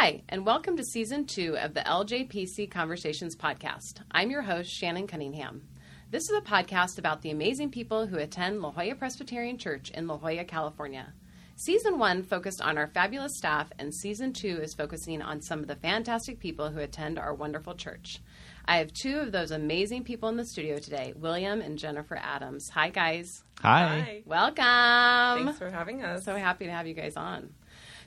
Hi, and welcome to season two of the LJPC Conversations podcast. I'm your host, Shannon Cunningham. This is a podcast about the amazing people who attend La Jolla Presbyterian Church in La Jolla, California. Season one focused on our fabulous staff, and season two is focusing on some of the fantastic people who attend our wonderful church. I have two of those amazing people in the studio today, William and Jennifer Adams. Hi, guys. Hi. Welcome. Thanks for having us. So happy to have you guys on.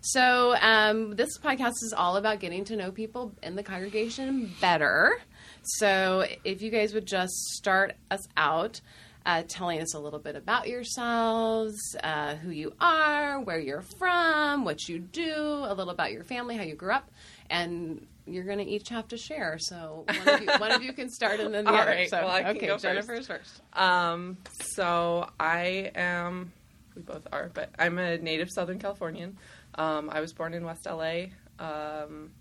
So, um, this podcast is all about getting to know people in the congregation better. So, if you guys would just start us out uh, telling us a little bit about yourselves, uh, who you are, where you're from, what you do, a little about your family, how you grew up, and you're going to each have to share. So, one of you, one of you can start and then the All other. right, So, well, I can okay, Jennifer's first. Um, so I am, we both are, but I'm a native Southern Californian. Um, I was born in West LA. Um,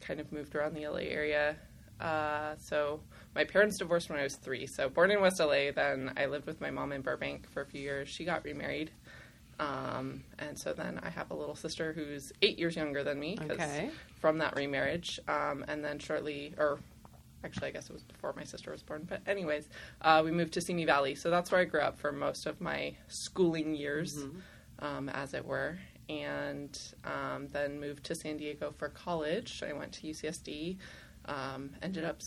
kind of moved around the LA area. Uh, so my parents divorced when I was three. So born in West LA, then I lived with my mom in Burbank for a few years. She got remarried. Um, and so then I have a little sister who's eight years younger than me Okay. from that remarriage. Um, and then shortly, or actually, I guess it was before my sister was born. But anyways, uh, we moved to Simi Valley, so that's where I grew up for most of my schooling years, um, as it were. And um, then moved to San Diego for college. I went to UCSD. Um, ended up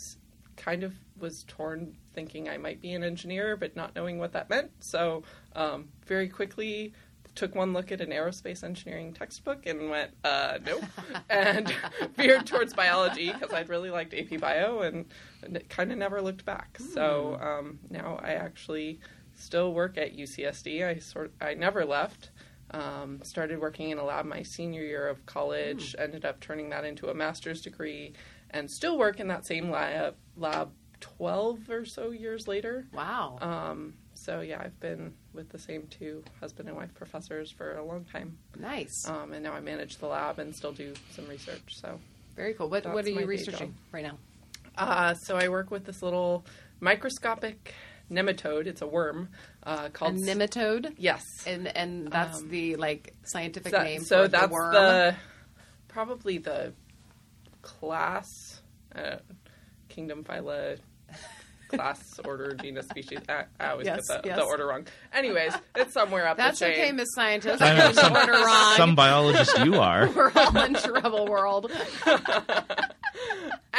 kind of was torn, thinking I might be an engineer, but not knowing what that meant. So um, very quickly took one look at an aerospace engineering textbook and went, uh, nope, and veered towards biology because I'd really liked AP Bio and, and it kind of never looked back. So um, now I actually still work at UCSD. I sort I never left. Um, started working in a lab my senior year of college. Ended up turning that into a master's degree, and still work in that same lab lab twelve or so years later. Wow. Um, so yeah, I've been with the same two husband and wife professors for a long time, nice. um, and now I manage the lab and still do some research. So, Very cool. What, what are you researching right now? uh, so I work with this little microscopic nematode. It's a worm uh, A called nematode? yes. And and that's Um, the like scientific So, name so for that's the worm. the probably the class uh, kingdom phyla class order genus species. I, I always Yes, get the, yes. the order wrong. Anyways, it's somewhere up there. That's the chain. okay, Miss Scientist. I I know, get the some- order wrong. Some biologist you are. We're all in trouble, world.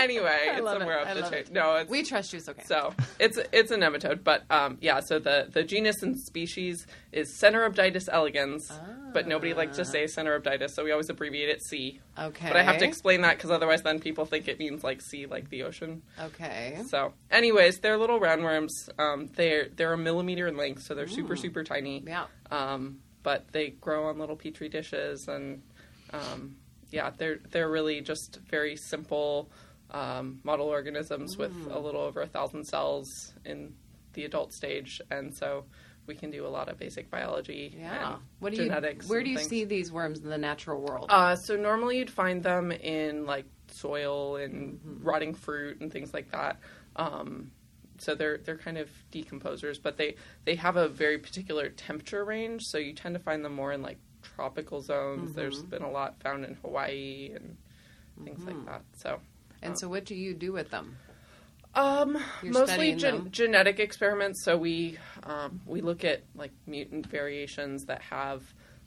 anyway, it's somewhere it. up I the chain. it. No, it's We trust you. It's okay. so it's it's a nematode, but um, yeah. So the the genus and species is Caenorhabditis elegans, but nobody likes to say Caenorhabditis, so we always abbreviate it C. okay. But I have to explain that because otherwise, then people think it means like sea, like the ocean. Okay. So, anyways, they're little roundworms. Um, they're they're a millimeter in length, so they're super super tiny. Yeah. Um, but they grow on little petri dishes, and um, yeah, they're they're really just very simple um, model organisms with a little over a thousand cells in the adult stage, and so we can do a lot of basic biology. Yeah. and What do you? Where do you things. see these worms in the natural world? Uh, so normally you'd find them in like soil and Mm-hmm. rotting fruit and things like that. Um, so they're they're kind of decomposers, but they they have a very particular temperature range. So you tend to find them more in like tropical zones. There's Mm-hmm. been a lot found in Hawaii and things like that. So. And so, what do you do with them? Um, You're mostly gen- genetic experiments. So we um, we look at like mutant variations that have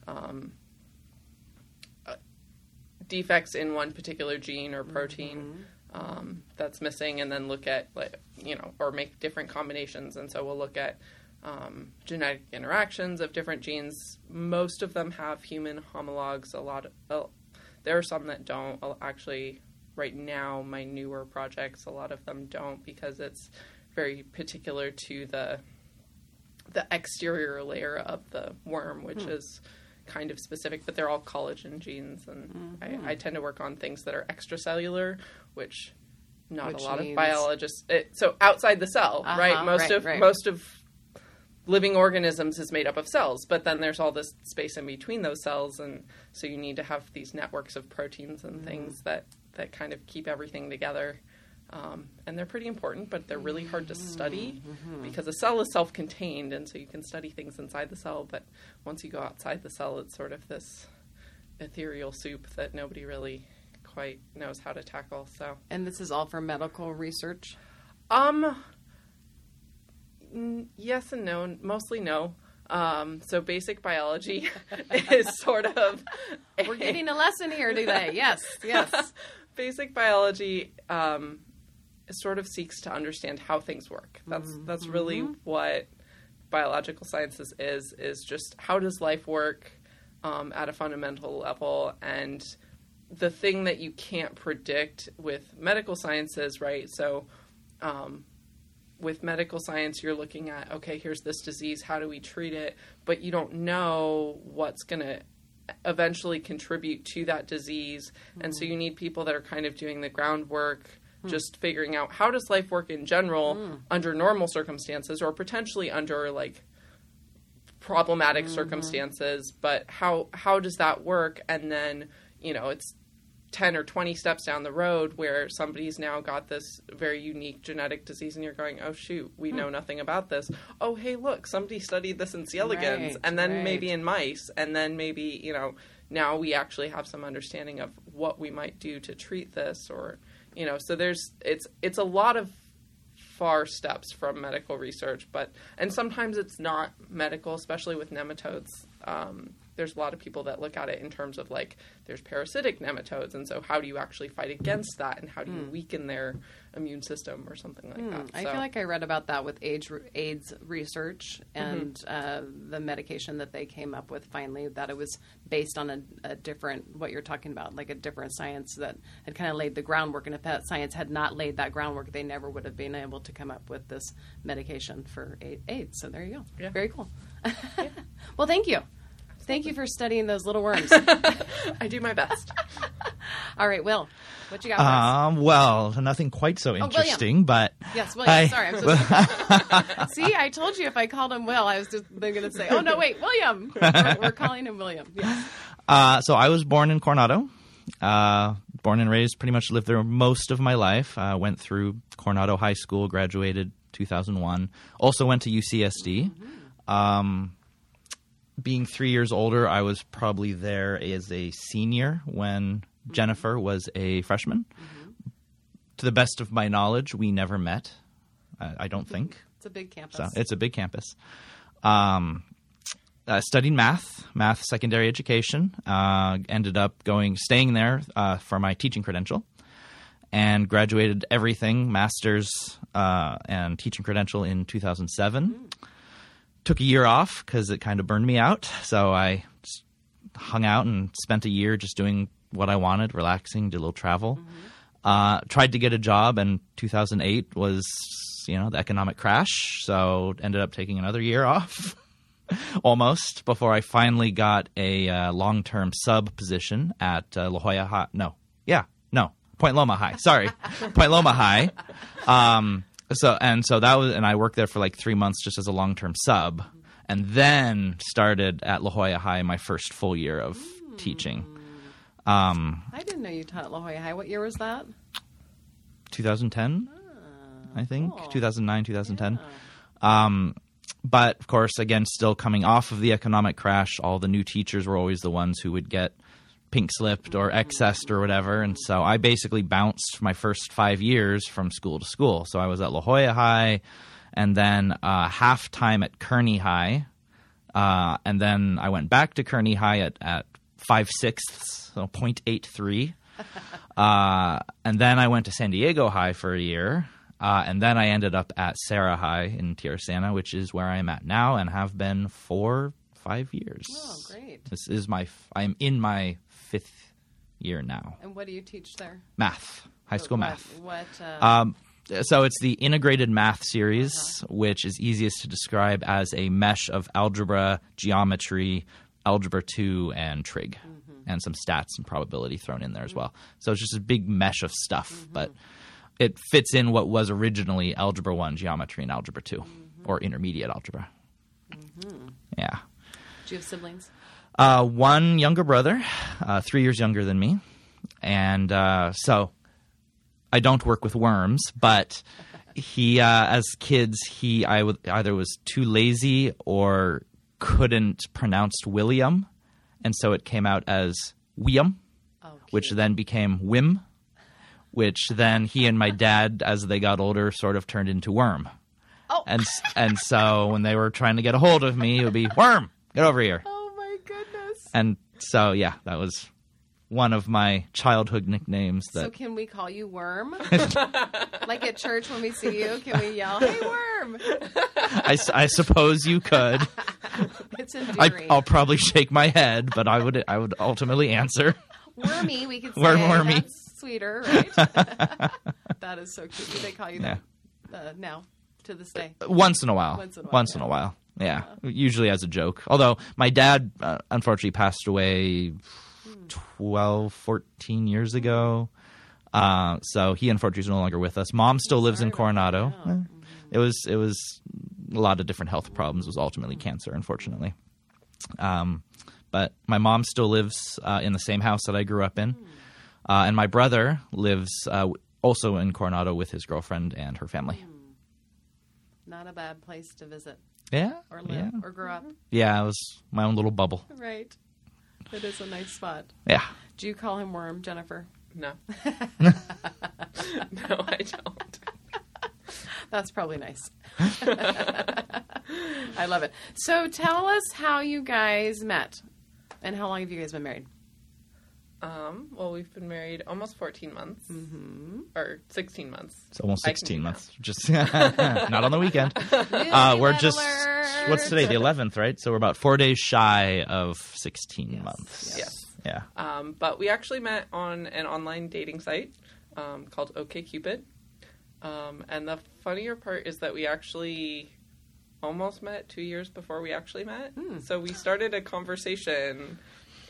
um, uh, defects in one particular gene or protein Mm-hmm. um, that's missing, and then look at like you know or make different combinations. And so we'll look at um, genetic interactions of different genes. Most of them have human homologs. A lot. Of, uh, there are some that don't. Actually, right now, my newer projects, a lot of them don't because it's very particular to the the exterior layer of the worm, which is kind of specific. But they're all collagen genes, and I, I tend to work on things that are extracellular, which not Which a lot means- of biologists. It, so outside the cell, Uh-huh, right? Most right, of right. most of living organisms is made up of cells, but then there's all this space in between those cells, and so you need to have these networks of proteins and things that that kind of keep everything together. Um, and they're pretty important, but they're really hard to study because a cell is self-contained, and so you can study things inside the cell. But once you go outside the cell, it's sort of this ethereal soup that nobody really quite knows how to tackle. So, And this is all for medical research. um, yes and no, mostly no. Um, so basic biology is sort of We're getting a lesson here today. Yes, yes. basic biology um, sort of seeks to understand how things work. That's that's really what biological sciences is is just how does life work um, at a fundamental level and the thing that you can't predict with medical sciences, right? So um, with medical science, you're looking at okay, here's this disease, how do we treat it? But you don't know what's going to eventually contribute to that disease, and so mm. you need people that are kind of doing the groundwork, hmm. just figuring out how does life work in general hmm. under normal circumstances, or potentially under like problematic mm-hmm. circumstances. But how how does that work? And then you know it's 10 or 20 steps down the road where somebody's now got this very unique genetic disease and you're going oh shoot we know nothing about this oh hey look somebody studied this in c elegans Right, and then right. maybe in mice and then maybe you know now we actually have some understanding of what we might do to treat this or you know so there's it's it's a lot of far steps from medical research but and sometimes it's not medical especially with nematodes um, there's a lot of people that look at it in terms of like there's parasitic nematodes and so how do you actually fight against that and how do you weaken their immune system or something like that Hmm. I feel like I read about that with AIDS, AIDS research and Mm-hmm. uh, the medication that they came up with finally, that it was based on a, a different, what you're talking about, like a different science that had kind of laid the groundwork. And if that science had not laid that groundwork, they never would have been able to come up with this medication for AIDS. So there you go. Yeah. Very cool. well, thank you. Thank you for studying those little worms. i do my best All right, Will, what you got for us? Um, well, nothing quite so William. interesting, but Yes, William. I- Sorry, I'm so sorry. See, I told you if I called him Will, I was just going to say, "Oh no, wait, William." We're, we're calling him William. Yes. Uh, so I was born in Coronado. Uh, born and raised, pretty much lived there most of my life. Uh, went through Coronado High School, graduated 2001. Also went to UCSD. Um, being three years older, I was probably there as a senior when Jennifer was a freshman. To the best of my knowledge, we never met. I, I don't think. It's a big campus. So it's a big campus. Um, uh, studied math, math secondary education. Uh, ended up going, staying there uh, for my teaching credential, and graduated everything, master's uh, and teaching credential in 2007. Took a year off because it kind of burned me out, so I hung out and spent a year just doing what I wanted, relaxing, did a little travel. Uh, tried to get a job, and 2008 was, you know, the economic crash. So ended up taking another year off, almost before I finally got a uh, long-term sub position at uh, La Jolla High. No, yeah, no, Point Loma High. Sorry, Point Loma High. Um, so and so that was, and I worked there for like three months just as a long-term sub, and then started at La Jolla High my first full year of teaching. Um, I didn't know you taught at La Jolla High. What year was that? 2010, I think cool. 2009, 2010. Um, but of course, again, still coming off of the economic crash, all the new teachers were always the ones who would get pink slipped or excessed or whatever, and so I basically bounced my first five years from school to school. So I was at La Jolla High, and then uh, half time at Kearny High, uh, and then I went back to Kearny High at, at five sixths, so 0.83. Uh, and then I went to San Diego High for a year. Uh, and then I ended up at Serra High in Tierrasanta, which is where I am at now and have been for five years. Oh, great. This is my, f- I'm in my fifth year now. And what do you teach there? Math, high school what, math. What? Uh, Um, so it's the integrated math series, uh-huh. which is easiest to describe as a mesh of algebra, geometry, algebra 2, and trig, mm-hmm. and some stats and probability thrown in there as mm-hmm. well. So it's just a big mesh of stuff, mm-hmm. but it fits in what was originally algebra 1, geometry, and algebra 2, or intermediate algebra. Yeah. do you have siblings? Uh, one younger brother, uh, three years younger than me, and uh, so I don't work with worms. But he, uh, as kids, he I either was too lazy or couldn't pronounce William, and so it came out as Wiam, Oh, which then became Wim, which then he and my dad, as they got older, sort of turned into Worm. Oh. And and so when they were trying to get a hold of me, it would be Worm, get over here. And so yeah, that was one of my childhood nicknames. So can we call you Worm? like at church when we see you, can we yell, "Hey Worm"? I suppose you could. It's I, endearing. I'll probably shake my head, but I would I would ultimately answer. Wormy, we could say. Worm- wormy. That's sweeter, right? that is so cute. Do they call you Yeah. that uh, now to this day? Once in a while. Once in a while, Once in a while. Yeah. Usually as a joke. Although my dad uh, unfortunately passed away 12, 14 years ago. Uh, so he unfortunately is no longer with us. Mom still lives in Coronado. Eh, It was it was a lot of different health problems. It was ultimately cancer, unfortunately. Um, but my mom still lives uh, in the same house that I grew up in, uh, and my brother lives uh, also in Coronado with his girlfriend and her family. Not a bad place to visit Yeah, or live yeah, or grow up. yeah. It was my own little bubble. Right. It is a nice spot. Yeah. Do you call him Worm, Jennifer? No. no, I don't. That's probably nice. I love it. So tell us how you guys met and how long have you guys been married? Um, well, we've been married almost 14 months. Mm-hmm. Or 16 months. It's almost 16 do months. Just not on the weekend. Uh, we're Newlywed just alert. what's today? The 11th, right? So we're about four days shy of 16 months. Yes. Yeah. Um, but we actually met on an online dating site um, called OkCupid. Um, and the funnier part is that we actually almost met two years before we actually met. So we started a conversation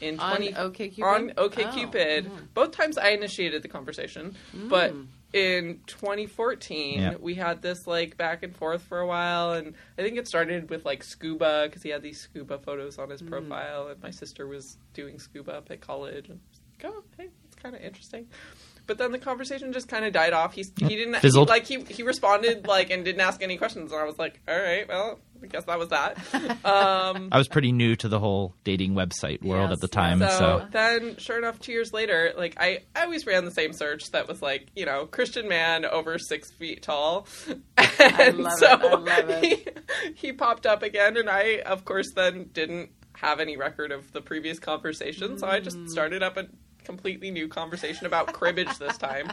in On 20 OkCupid? on Oh. OkCupid. Mm-hmm. Both times I initiated the conversation, but mm. in 2014 Yeah. we had this like back and forth for a while, and I think it started with like scuba because he had these scuba photos on his mm. profile, and my sister was doing scuba up at college, and I was like, oh, hey, it's kind of interesting. But then the conversation just kind of died off. He's, he didn't Fizzled. like he he responded like and didn't ask any questions, and I was like, all right, well, I guess that was that. Um, I was pretty new to the whole dating website world Yes, at the time, so, so, then, sure enough, two years later, like I, I always ran the same search that was like, you know, Christian man over six feet tall. And love so it, I love it. He, he popped up again, and I, of course, then didn't have any record of the previous conversation, so I Mm. just started up a completely new conversation about cribbage this time.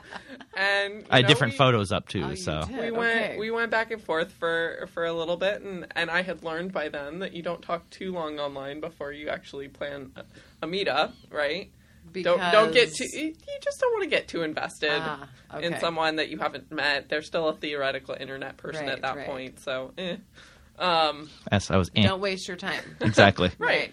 And you I had know, different we- photos up too. Oh, so did. we went Okay. we went back and forth for for a little bit and and I had learned by then that you don't talk too long online before you actually plan a, a meetup, right? Because... Don't don't get too you you just don't want to get too invested Ah, in someone that you haven't met. They're still a theoretical internet person Right, at that right. point, so eh. Um yes, I was eh. Don't waste your time. exactly. right.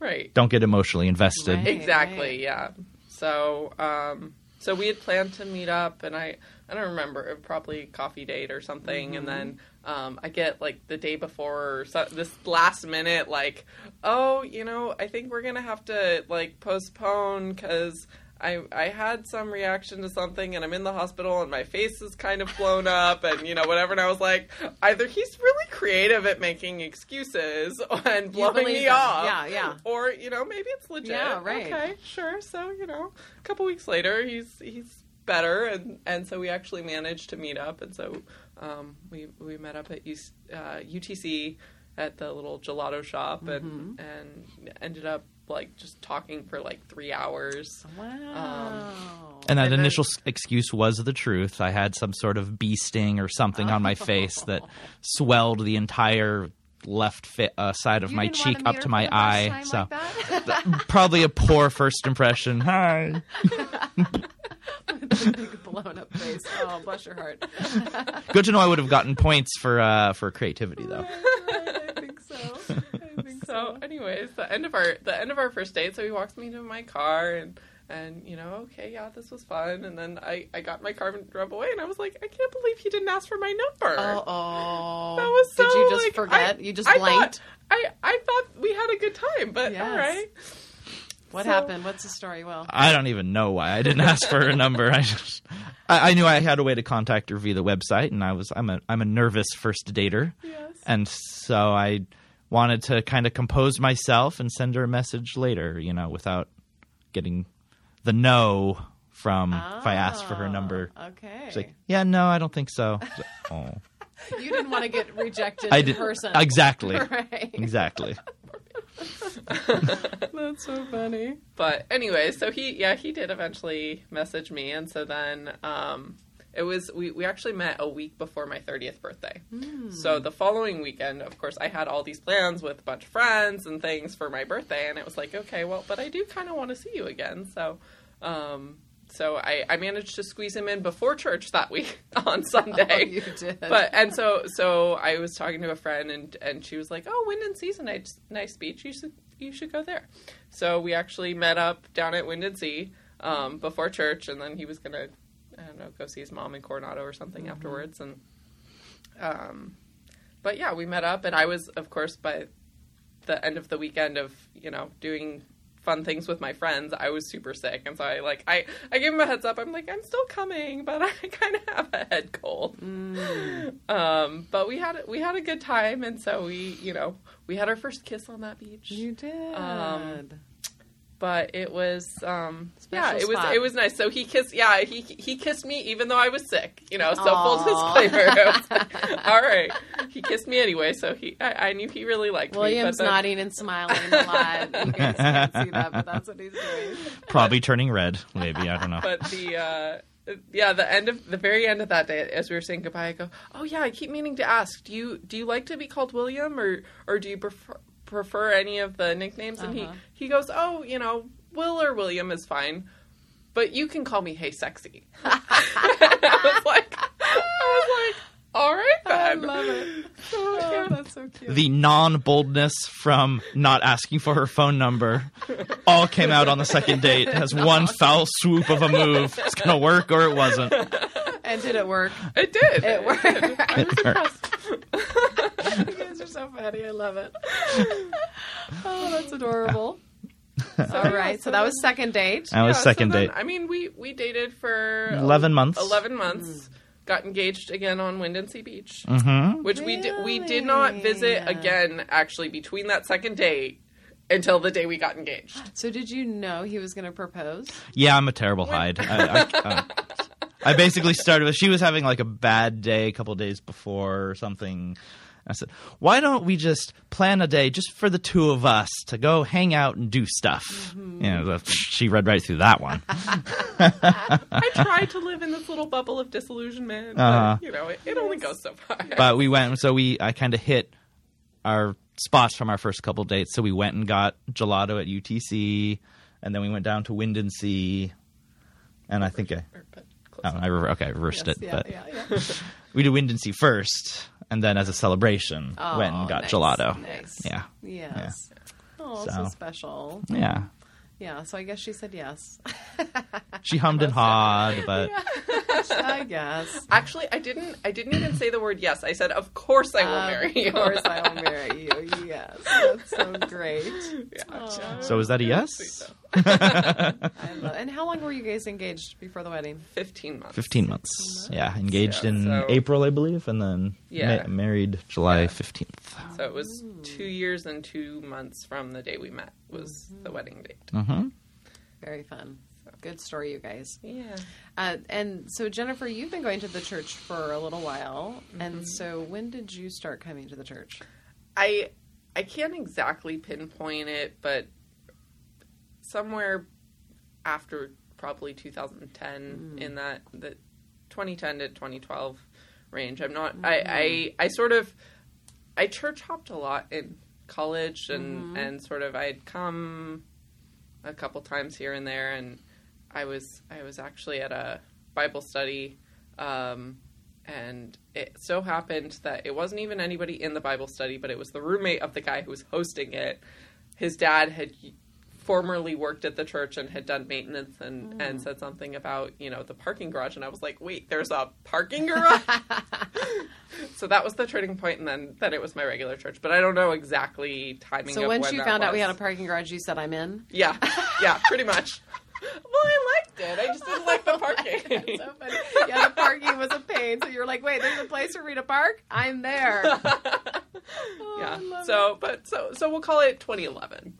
Right. Don't get emotionally invested. Right. Exactly, right. yeah. So, um, so we had planned to meet up, and I, I don't remember, probably a coffee date or something, and then um, I get like the day before or so, this last minute, like, oh, you know, I think we're gonna have to like postpone because. I, I had some reaction to something and I'm in the hospital and my face is kind of blown up and you know whatever and I was like either he's really creative at making excuses and blowing me off. Yeah, yeah. or you know maybe it's legit. Yeah, right. okay sure. So you know a couple weeks later he's he's better and and so we actually managed to meet up and so um, we we met up at UC, uh, UTC at the little gelato shop and and ended up like just talking for like three hours Wow. And that And initial s excuse was the truth. I had some sort of bee sting or something on my face that swelled the entire left fi- uh, side of You my cheek up to my eye. So like that? probably a poor first impression. Hi. Blown up face. Oh, bless your heart. Good to know I would have gotten points for uh, for creativity though. I think so. I think so anyways the end of our the end of our first date so he walks me to my car and and you know okay yeah this was fun and then i i got my car and drove away and i was like i can't believe he didn't ask for my number Oh, that was so Did you just like, forget? I- you just I blanked. thought, i i thought we had a good time but Yes. all right what so- happened? What's the story? Well, I don't even know why I didn't ask for her number. I just I, I knew I had a way to contact her via the website, and I was I'm a I'm a nervous first dater, yes and so I wanted to kind of compose myself and send her a message later, you know, without getting the no from if I asked for her number. Oh, Okay. She's like, yeah, no, I don't think so. I like, oh, you didn't want to get rejected I in did person. exactly, Right. exactly. That's so funny. But anyway, so he yeah he did eventually message me, and so then um, it was we we actually met a week before my thirtieth birthday. So the following weekend, of course, I had all these plans with a bunch of friends and things for my birthday, and it was like okay, well, but I do kind of want to see you again, so. Um, so I, I managed to squeeze him in before church that week on Sunday. Oh, you did. But and so so I was talking to a friend and and she was like, "Oh, Windansea's a nice nice beach. You should you should go there." So we actually met up down at Windansea um, before church, and then he was gonna I don't know go see his mom in Coronado or something afterwards. And um, but yeah, we met up, and I was of course by the end of the weekend of you know doing fun things with my friends i was super sick and so i like i i gave him a heads up i'm like i'm still coming but i kind of have a head cold um but we had we had a good time and so we you know we had our first kiss on that beach you did. Um, but it was um yeah Special it was it was nice so he kissed yeah he he kissed me even though i was sick you know so Aw. full disclaimer I was like, all right he kissed me anyway so he i, I knew he really liked William's me but then- nodding and smiling a lot. You guys can't see that, but that's what he's doing. Probably turning red, maybe. I don't know. but the uh yeah the end of the very end of that day as we were saying goodbye i go oh yeah i keep meaning to ask do you do you like to be called william or or do you prefer prefer any of the nicknames and Uh-huh. he he goes oh you know will or william is fine but you can call me hey sexy i was like i was like all right I love it. So, Oh, that's so cute. the non boldness from not asking for her phone number all came out on the second date as one foul swoop of a move. It's gonna work or it wasn't. and did it work? it did It worked. I It worked. you guys are so funny. I love it. Oh, that's adorable. All right, so that was second date. That was Yeah, so second then, date. I mean, we we dated for 11 months. Eleven months. Got engaged again on Windansea Beach, Mm-hmm. which we did. We did not visit Really? again. Actually, between that second date until the day we got engaged. So did you know he was going to propose? Yeah, I'm a terrible hide. I, I, uh, I basically started with she was having like a bad day a couple days before or something. I said, "Why don't we just plan a day just for the two of us to go hang out and do stuff?" Mm-hmm. You know, she read right through that one. I tried to live in this little bubble of disillusionment, Uh-huh. but you know, it, it only goes so far. but we went, so we I kind of hit our spots from our first couple dates. So we went and got gelato at UTC, and then we went down to Windansea, and I think I. Oh. I re- okay, I reversed Yes, it, yeah, but yeah, yeah. we do Windansea first, and then as a celebration, Oh, went and got nice, gelato. Nice. Yeah, Yes. Oh, so. So. special. yeah. Yeah, so I guess she said yes. She hummed and hawed, but I guess. Actually, I didn't. I didn't even say the word yes. I said, "Of course, I will marry you." Of course, I will marry you. Yes, that's so great. Yeah. Aw. so is that a yes? I love- and how long were you guys engaged before the wedding? Fifteen months. Fifteen months. Yeah, engaged Yeah, in so- April, I believe, and then Yeah. ma- married July Yeah. fifteenth. So it was two years and two months from the day we met was the wedding date. Mm-hmm. Very fun. Good story, you guys. Yeah. Uh, and so, Jennifer, you've been going to the church for a little while. And so, when did you start coming to the church? I I can't exactly pinpoint it, but somewhere after probably 2010 in that the 2010 to 2012 range. I'm not. I, I I sort of I church hopped a lot in college and and sort of I'd come a couple times here and there and I was I was actually at a Bible study um, and it so happened that it wasn't even anybody in the Bible study but it was the roommate of the guy who was hosting it. His dad had formerly worked at the church and had done maintenance and, mm. and said something about you know the parking garage and I was like wait there's a parking garage so that was the turning point and then then it was my regular church but I don't know exactly timing So, once you found out we had a parking garage, you said, I'm in. yeah yeah pretty much well I liked it I just didn't like the parking so funny. Yeah, the parking was a pain. So, you're like, wait, there's a place for me to park? I'm there. Oh, yeah so but so so we'll call it 2011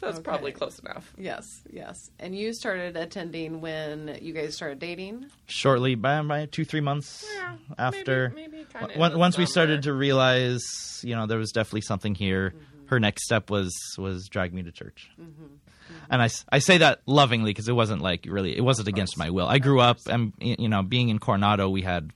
That's probably close enough. Yes, yes. And you started attending when you guys started dating. Shortly, by, by two three months Yeah, after, maybe, maybe kinda Once- once we started to realize, you know, there was definitely something here. Mm-hmm. Her next step was was drag me to church, mm-hmm. Mm-hmm. and I, I say that lovingly because it wasn't like really it wasn't against my will. I grew up, and you know, being in Coronado, we had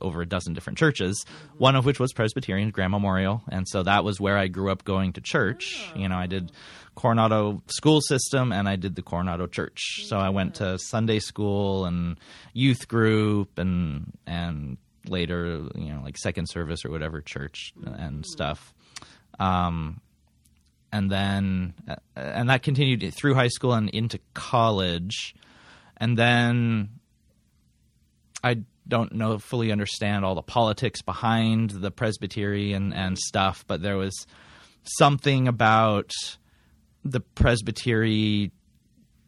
over a dozen different churches, one of which was Presbyterian Graham Memorial, and so that was where I grew up going to church. Ah. You know, I did Coronado school system, and I did the Coronado church. So I went to Sunday school and youth group, and and later, you know, like second service or whatever church and stuff. Um, and then uh, and that continued through high school and into college and then i don't know fully understand all the politics behind the presbyterian and stuff but there was something about the presbytery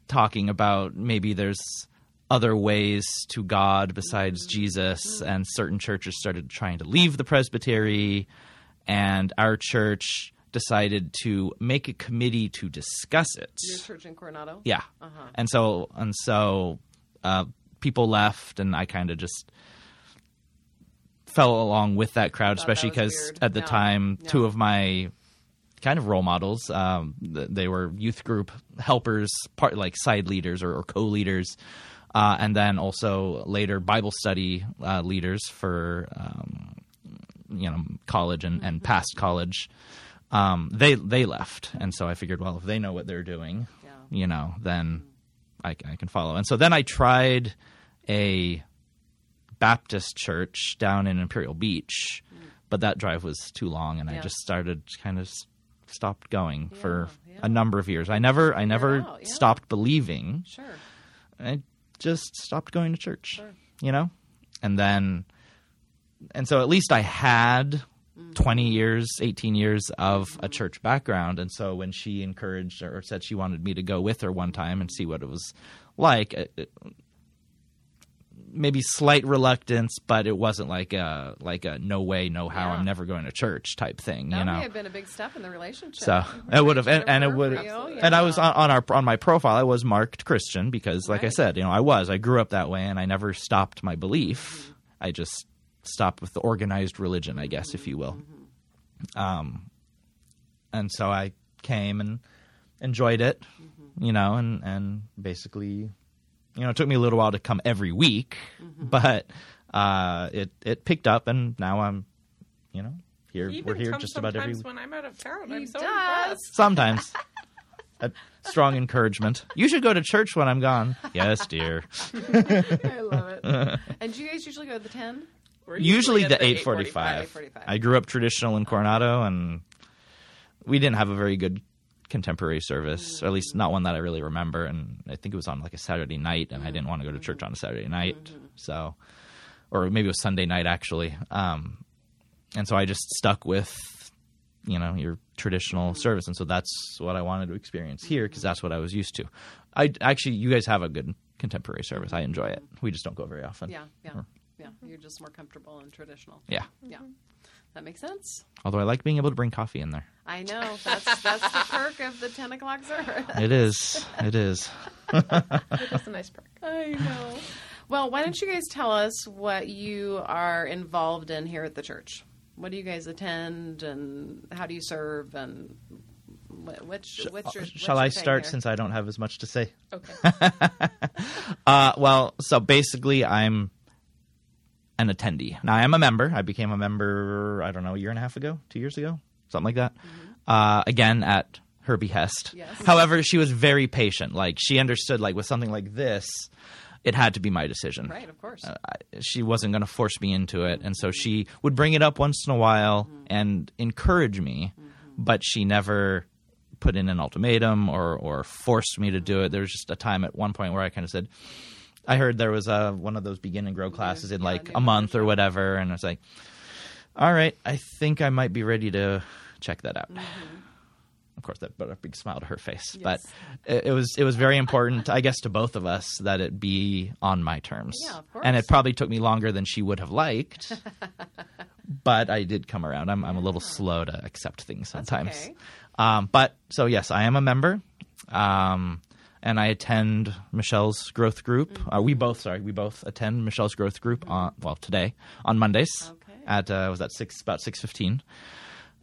talking about maybe there's other ways to god besides jesus and certain churches started trying to leave the presbytery and our church decided to make a committee to discuss it. Your church in Coronado. Yeah, Uh-huh. and so and so uh, people left, and I kind of just fell along with that crowd, especially because at the time, two of my kind of role models, um, they were youth group helpers, part like side leaders or, or co-leaders. Uh, and then also later Bible study uh, leaders for um, you know college and, and past college. Um, they they left, and so I figured, well, if they know what they're doing, Yeah. you know, then I, I can follow. And so then I tried a Baptist church down in Imperial Beach, but that drive was too long, and I just started kind of stopped going for Yeah, yeah. a number of years. I never I never out, yeah. stopped believing. Sure. I just stopped going to church. Sure. You know? And then and so at least I had Mm-hmm. 20 years, 18 years of a church background and so when she encouraged or said she wanted me to go with her one time and see what it was like it, it- maybe slight reluctance but it wasn't like a like a no way no how Yeah. I'm never going to church type thing That you know may have been a big step in the relationship. so it would have, and, and it would, you, and I was on, on our on my profile. I was marked Christian because, like I said, you know, I was. I grew up that way, and I never stopped my belief. Mm-hmm. I just stopped with the organized religion, I guess, if you will. Mm-hmm. Um, and so I came and enjoyed it, mm-hmm. you know, and and basically, you know, it took me a little while to come every week, but uh, it it picked up, and now I'm, you know, here. He We're here just about every sometimes when I'm out of town. He I'm so does. impressed. Sometimes. A strong encouragement. You should go to church when I'm gone. Yes, dear. I love it. and do you guys usually go to the 10? We're Usually at the 845. 8:45. I grew up traditional in Coronado, and we didn't have a very good contemporary service, or at least not one that I really remember. And I think it was on like a Saturday night, and I didn't want to go to church on a Saturday night. So, or maybe it was Sunday night actually. Um, and so I just stuck with, you know, your traditional service, and so that's what I wanted to experience here because that's what I was used to. I actually, you guys have a good contemporary service. I enjoy it. We just don't go very often. Yeah, yeah. Yeah, you're just more comfortable and traditional. Yeah. Yeah. That makes sense. Although I like being able to bring coffee in there. I know. That's that's the perk of the 10 o'clock service. It is. It is. That's a nice perk. I know. Well, why don't you guys tell us what you are involved in here at the church? What do you guys attend, and how do you serve, and what, what's, what's your? what's Shall your I start here? since I don't have as much to say? Okay. Uh, well, so basically, I'm an attendee. Now, I am a member. I became a member, I don't know, a year and a half ago, two years ago, something like that. Uh, again, at her behest. Mm-hmm. Yes. However, she was very patient. Like, she understood, like, with something like this, it had to be my decision. Right, of course. Uh, I- she wasn't going to force me into it. And so she would bring it up once in a while and encourage me, but she never put in an ultimatum or, or forced me to do it. There was just a time at one point where I kind of said, I heard there was a, one of those begin and grow classes in like a month or whatever. And I was like, all right, I think I might be ready to check that out. Of course, that brought a big smile to her face. But it, it was it was very important, I guess, to both of us that it be on my terms. Yeah, of And it probably took me longer than she would have liked. but I did come around. I'm I'm a little slow to accept things sometimes. okay. Um, but so yes, I am a member. Um, and I attend Michelle's growth group. Uh, we both, sorry, we both attend Michelle's growth group on well today on Mondays Okay. at uh, was that six about six fifteen.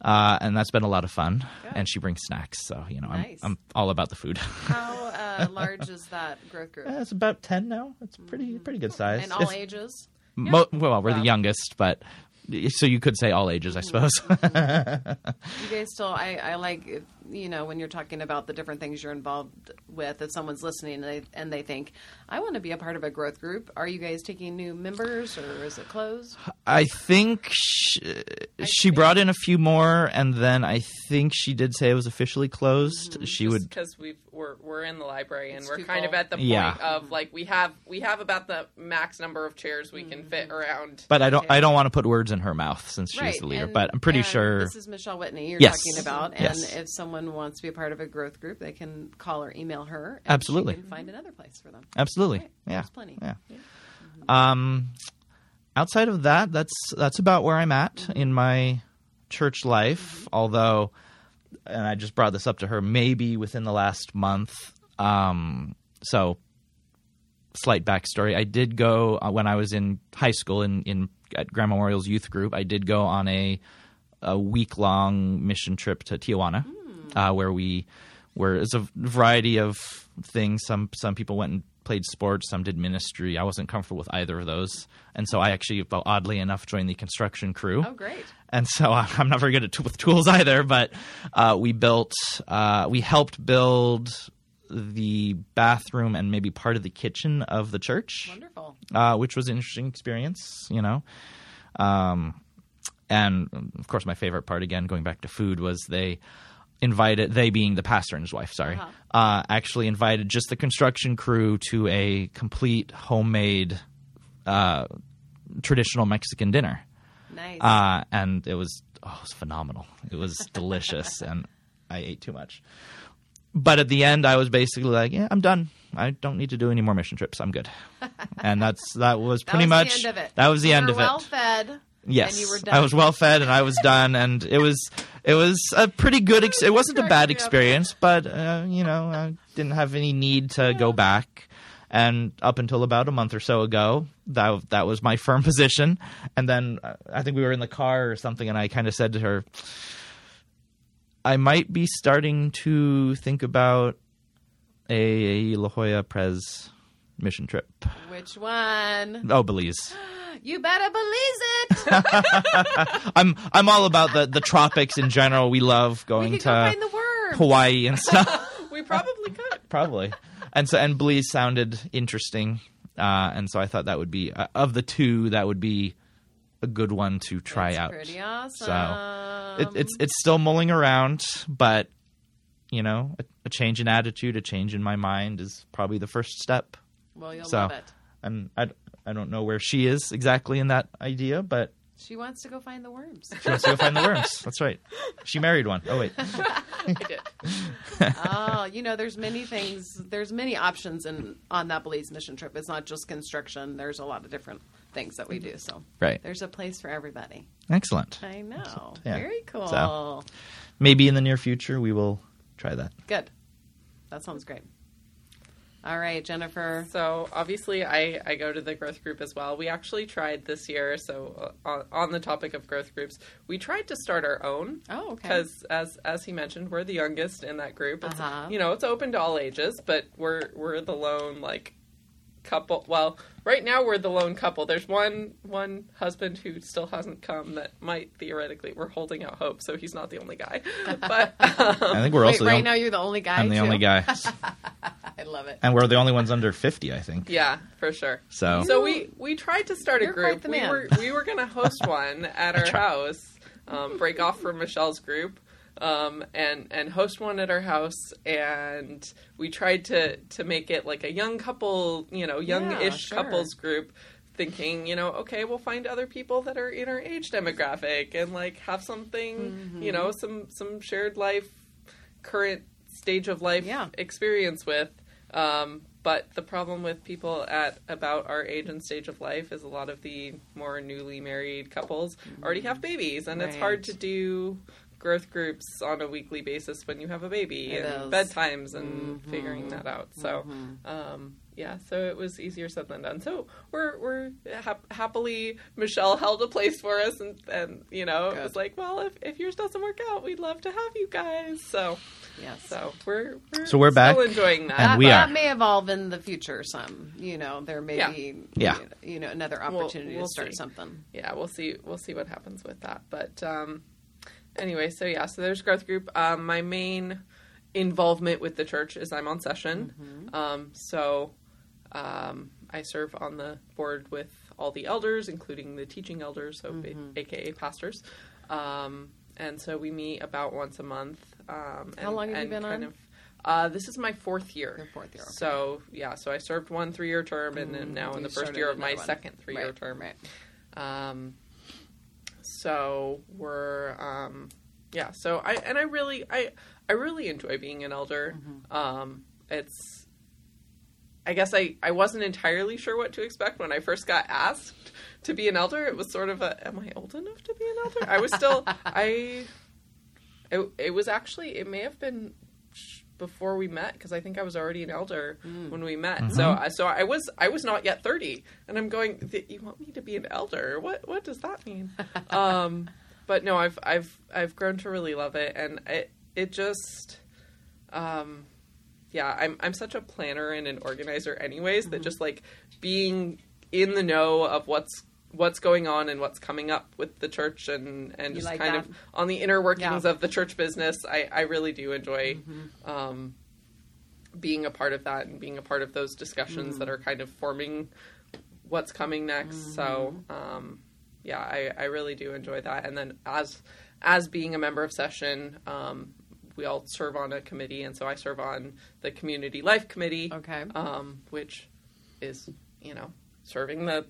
Uh, and that's been a lot of fun. Good. And she brings snacks, so you know Nice. I'm I'm all about the food. How uh, large is that growth group? Uh, it's about ten now. It's pretty pretty good size. And all If- ages? Mo- well, we're Wow. the youngest, but so you could say all ages, I suppose. You guys still, I, I like, you know, when you're talking about the different things you're involved with, if someone's listening and they, and they think, I want to be a part of a growth group, are you guys taking new members or is it closed? I think she, she brought in a few more, and then I think she did say it was officially closed. Mm-hmm. She would. because we've we're we're in the library and It's we're too kind of at the point Yeah. of like we have we have about the max number of chairs we can fit mm-hmm. around. But I don't. I don't want to put words in her mouth since she's the leader. and- but I'm pretty sure. This is Michelle Whitney you're Yes. talking about. And Yes. if someone wants to be a part of a growth group, they can call or email her. And Absolutely. Find another place for them. Absolutely. Right. Yeah. There's plenty. Yeah. Um, outside of that, that's that's about where I'm at in my church life. Although, and I just brought this up to her, maybe within the last month. Um, so, slight backstory: I did go uh, when I was in high school in in at Graham Memorial's youth group. I did go on a a week long mission trip to Tijuana, uh, where we where it's a variety of things. Some some people went and played sports, some did ministry. I wasn't comfortable with either of those, and so I actually, oddly enough, joined the construction crew. Oh, great. And so I'm not very good at with tools either, but uh, we built, uh, we helped build the bathroom and maybe part of the kitchen of the church Wonderful. uh, which was an interesting experience, you know. Um, and of course, my favorite part, again, going back to food, was they invited, they being the pastor and his wife, sorry, Uh-huh. uh, actually invited just the construction crew to a complete homemade uh, traditional Mexican dinner. Nice. Uh, and it was, oh, it was phenomenal. It was delicious, and I ate too much. But at the end, I was basically like, "Yeah, I'm done. I don't need to do any more mission trips. I'm good." And that's that was pretty That was much the end of it. that was the end of well it. fed. Yes, and you were I was well fed and I was done, and it was it was a pretty good. Ex- it wasn't a bad cracking me up. experience, but uh, you know, I didn't have any need to go back. And up until about a month or so ago, that that was my firm position. And then uh, I think we were in the car or something, and I kind of said to her, "I might be starting to think about a La Jolla Prez mission trip. Which one? Oh, Belize." You better believe it. I'm I'm all about the the tropics in general. We love going could to go. Hawaii and stuff. We probably could. Probably. And so and Belize sounded interesting, uh, and so I thought that would be uh, of the two that would be a good one to try That's out. Pretty awesome. It, it's it's still mulling around, but you know, a, a change in attitude, a change in my mind is probably the first step. Well, you'll so- love it. And I, I don't know where she is exactly in that idea, but She wants to go find the worms. she wants to go find the worms. That's right. She married one. Oh wait. I did. oh, you know, there's many things. There's many options in on that Belize mission trip. It's not just construction. There's a lot of different things that we do. So Right. there's a place for everybody. Excellent. I know. Yeah. Very cool. So- Maybe in the near future we will try that. Good. That sounds great. All right, Jennifer. So obviously, I, I go to the growth group as well. We actually tried this year. So uh, on, on the topic of growth groups, we tried to start our own Oh, okay. because as as he mentioned, we're the youngest in that group. It's, Uh-huh. You know, it's open to all ages, but we're we're the lone like couple. Well, right now we're the lone couple. There's one one husband who still hasn't come that might theoretically. We're holding out hope, so he's not the only guy. But um, I think we're Wait, also right the, on- now you're the only guy. I'm the too? only guy, I love it. and we're the only ones under fifty. I think. yeah, for sure. So, So we we tried to start a You're quite group. the We were we were gonna host one at our house, um, break off from Michelle's group, um, and and host one at our house. And we tried to to make it like a young couple, you know, young-ish sure. couples group. Thinking, you know, okay, we'll find other people that are in our age demographic and like have something, Mm-hmm. you know, some some shared life, current stage of life Yeah. experience with. Um, but the problem with people at about our age and stage of life is a lot of the more newly married couples already have babies, and it's hard to do growth groups on a weekly basis when you have a baby It and is. bedtimes and figuring that out. So, um, yeah, so it was easier said than done. So we're we're hap- happily Michelle held a place for us, and and you know it was like, well, if if yours doesn't work out, we'd love to have you guys. So Yes. so we're, we're So we're still back, enjoying that. and that, we that may evolve in the future some you know there may Yeah. be Yeah. you know another We'll- opportunity we'll to start see. something yeah, we'll see. We'll see what happens with that. But um, anyway, so yeah, so there's growth group. Um, my main involvement with the church is I'm on session. Um, so um, I serve on the board with all the elders, including the teaching elders, so ba- AKA pastors. Um, and so we meet about once a month. Um, How long have you been kind on? Of, uh, this is my fourth year. Your fourth year, okay. So yeah, so I served one three-year term, and then now in the first year of my one. second three-year Right, term. right Um, so we're um, yeah. So I and I really I I really enjoy being an elder. Um, it's I guess I I wasn't entirely sure what to expect when I first got asked to be an elder. It was sort of a Am I old enough to be an elder? I was still I. It, it was actually it may have been before we met because I think I was already an elder when we met. So I so I was I was not yet thirty, and I'm going. You want me to be an elder? What what does that mean? um, but no, I've I've I've grown to really love it, and it it just. Um, yeah, I'm I'm such a planner and an organizer anyways that just like being in the know of what's what's going on and what's coming up with the church and and You just like kind that? of on the inner workings Yeah. of the church business. I I really do enjoy Mm-hmm. um being a part of that and being a part of those discussions Mm. that are kind of forming what's coming next. So, Mm-hmm. um yeah, I I really do enjoy that and then as as being a member of session um we all serve on a committee, and so I serve on the community life committee okay um, which is you know serving the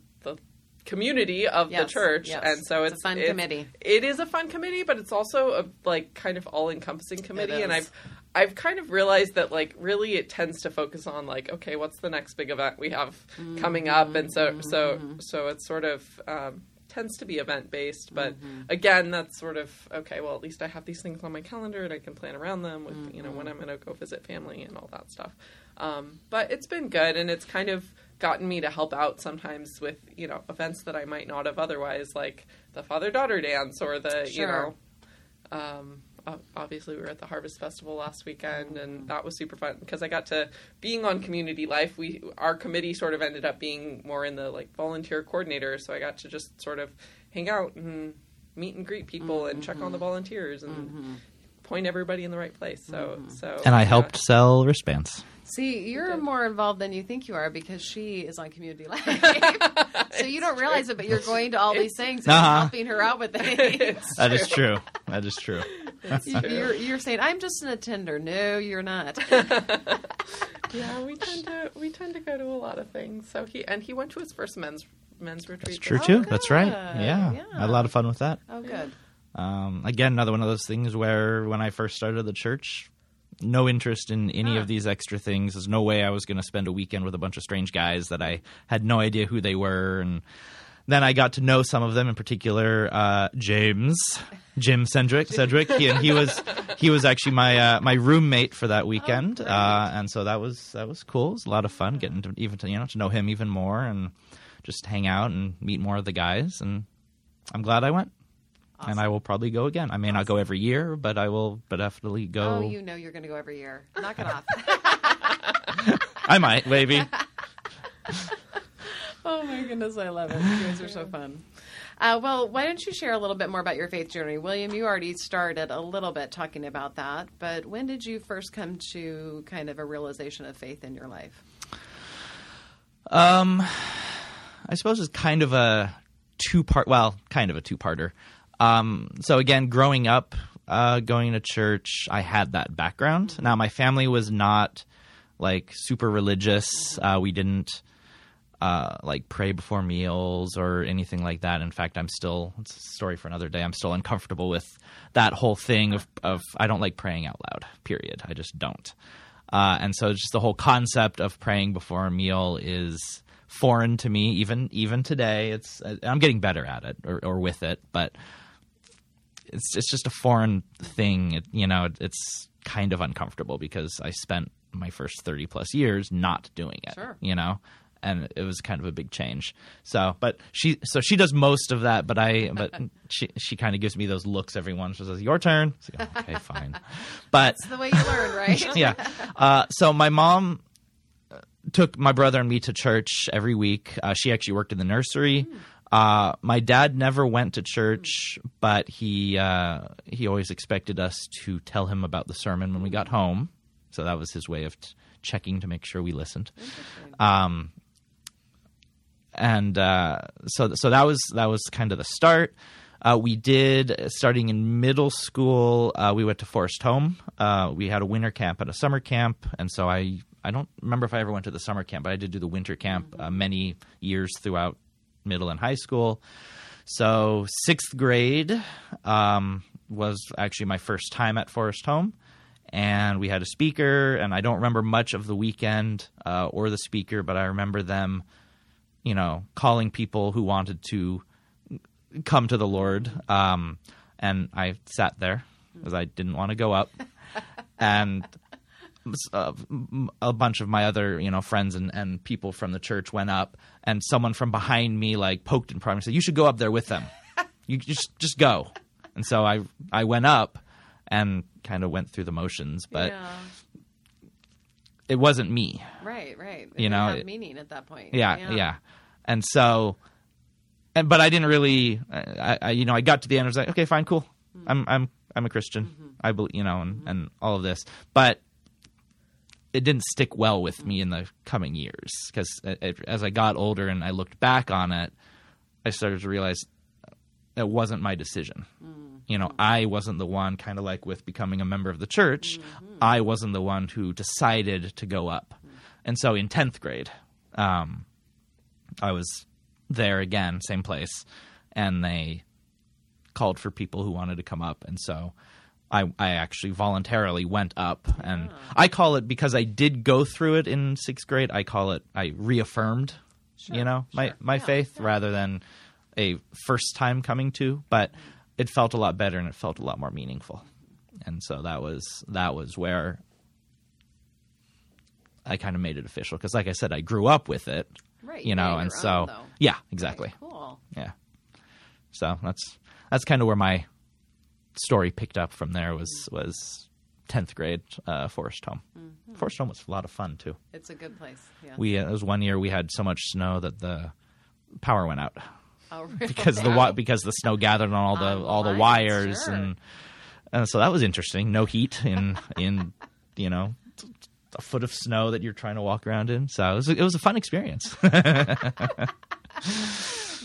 community of the church, yes. and so It's it's, a fun it's- committee. It is a fun committee, but it's also a like kind of all encompassing committee, and. I've I've kind of realized that like really it tends to focus on like okay what's the next big event we have coming up, and so so so it's sort of. Um, tends to be event based but again that's sort of okay well at least i have these things on my calendar and i can plan around them with you know when i'm going to go visit family and all that stuff um, but it's been good and it's kind of gotten me to help out sometimes with you know events that i might not have otherwise like the father daughter dance or the you know um, obviously we were at the harvest festival last weekend and mm. that was super fun because i got to being on community life. We our committee sort of ended up being more in the like volunteer coordinator so i got to just sort of hang out and meet and greet people and check on the mm-hmm. volunteers and mm-hmm. point everybody in the right place. So mm-hmm. so And I yeah. helped sell wristbands. See, you're more involved than you think you are because she is on community life. so you don't realize it, but you're going to all these things and Uh-huh. helping her out with things. It's That is true. That is true. You- you're, you're saying, I'm just an attender. No, you're not. yeah we tend to we tend to go to a lot of things so he and he went to his first men's men's retreat That's true too. year. That's right. Yeah. Yeah. I had a lot of fun with that. Oh, good. Um, again, another one of those things where when I first started the church, no interest in any Huh. of these extra things. There's no way I was going to spend a weekend with a bunch of strange guys that I had no idea who they were. And then I got to know some of them, in particular uh, James, Jim Cedric. Cedric, he, and he was he was actually my uh, my roommate for that weekend, great. uh, and so that was that was cool. It was a lot of fun getting to even to, you know to know him even more and just hang out and meet more of the guys. And I'm glad I went and I will probably go again. I may not go every year, but I will. But definitely go. Oh, you know you're going to go every year. Knock it off. I might, maybe. oh my goodness, I love it. You guys are so fun. Uh, well, why don't you share a little bit more about your faith journey, William? You already started a little bit talking about that, but when did you first come to kind of a realization of faith in your life? Um, I suppose it's kind of a two part. Well, kind of a two parter. Um, so again, growing up, uh, going to church, I had that background. Now, my family was not like super religious. Uh, we didn't. Uh, like pray before meals or anything like that. In fact, I'm still it's a story for another day. I'm still uncomfortable with that whole thing of, of I don't like praying out loud. Period. I just don't. Uh, and so just the whole concept of praying before a meal is foreign to me even even today. It's I'm getting better at it or, or with it, but it's it's just a foreign thing. It, you know, it, it's kind of uncomfortable because I spent my first thirty plus years not doing it. Sure. You know, and it was kind of a big change. So, but she so she does most of that, but I but she she kind of gives me those looks every once. She says, "Your turn." Okay, fine. But It's the way you learn, right? yeah. Uh, so my mom uh, took my brother and me to church every week. Uh, she actually worked in the nursery. Uh, my dad never went to church, but he uh, he always expected us to tell him about the sermon when we got home. So that was his way of t- checking to make sure we listened. Um, and uh, so so that was that was kind of the start. Uh, we did starting in middle school. Uh, we went to Forest Home. Uh, we had a winter camp and a summer camp, and so I I don't remember if I ever went to the summer camp, but I did do the winter camp uh, many years throughout middle and high school. So sixth grade um, was actually my first time at Forest Home, and we had a speaker. And I don't remember much of the weekend uh, or the speaker, but I remember them, you know, calling people who wanted to come to the Lord. Um, and I sat there because I didn't want to go up, and uh, a bunch of my other you know friends and, and people from the church went up and someone from behind me like poked and prodded and said you should go up there with them you just just go and so i i went up and kind of went through the motions but yeah. it wasn't me Right, right. It You know, it- meaning at that point. yeah, yeah, And so, and but I didn't really, I, I you know, I got to the end. I was like, okay, fine, cool. Mm-hmm. I'm I'm I'm a Christian. Mm-hmm. I believe, you know, and mm-hmm. and all of this, but it didn't stick well with me in the coming years because as I got older and I looked back on it, I started to realize it wasn't my decision. Mm. You know, mm. I wasn't the one, kind of like with becoming a member of the church, mm-hmm. I wasn't the one who decided to go up. Mm. And so in 10th grade, um, I was there again, same place, and they called for people who wanted to come up. And so I, I actually voluntarily went up. And I call it, because I did go through it in sixth grade, I call it, I reaffirmed, you know, my, sure. my Yeah, faith yeah. rather than a first time coming to. But it felt a lot better and it felt a lot more meaningful. And so that was that was where I kind of made it official because, like I said, I grew up with it, Right. you know, and so though. yeah, exactly, Right, Cool. yeah. So that's that's kind of where my story picked up from there was was tenth grade uh, Forest Home. Mm-hmm. Forest Home was a lot of fun too. It's a good place. Yeah. We uh, it was one year we had so much snow that the power went out oh, really? because the wa- because the snow gathered on all the On all the wires sure. and and so that was interesting. No heat in in you know a foot of snow that you're trying to walk around in. So it was a, it was a fun experience.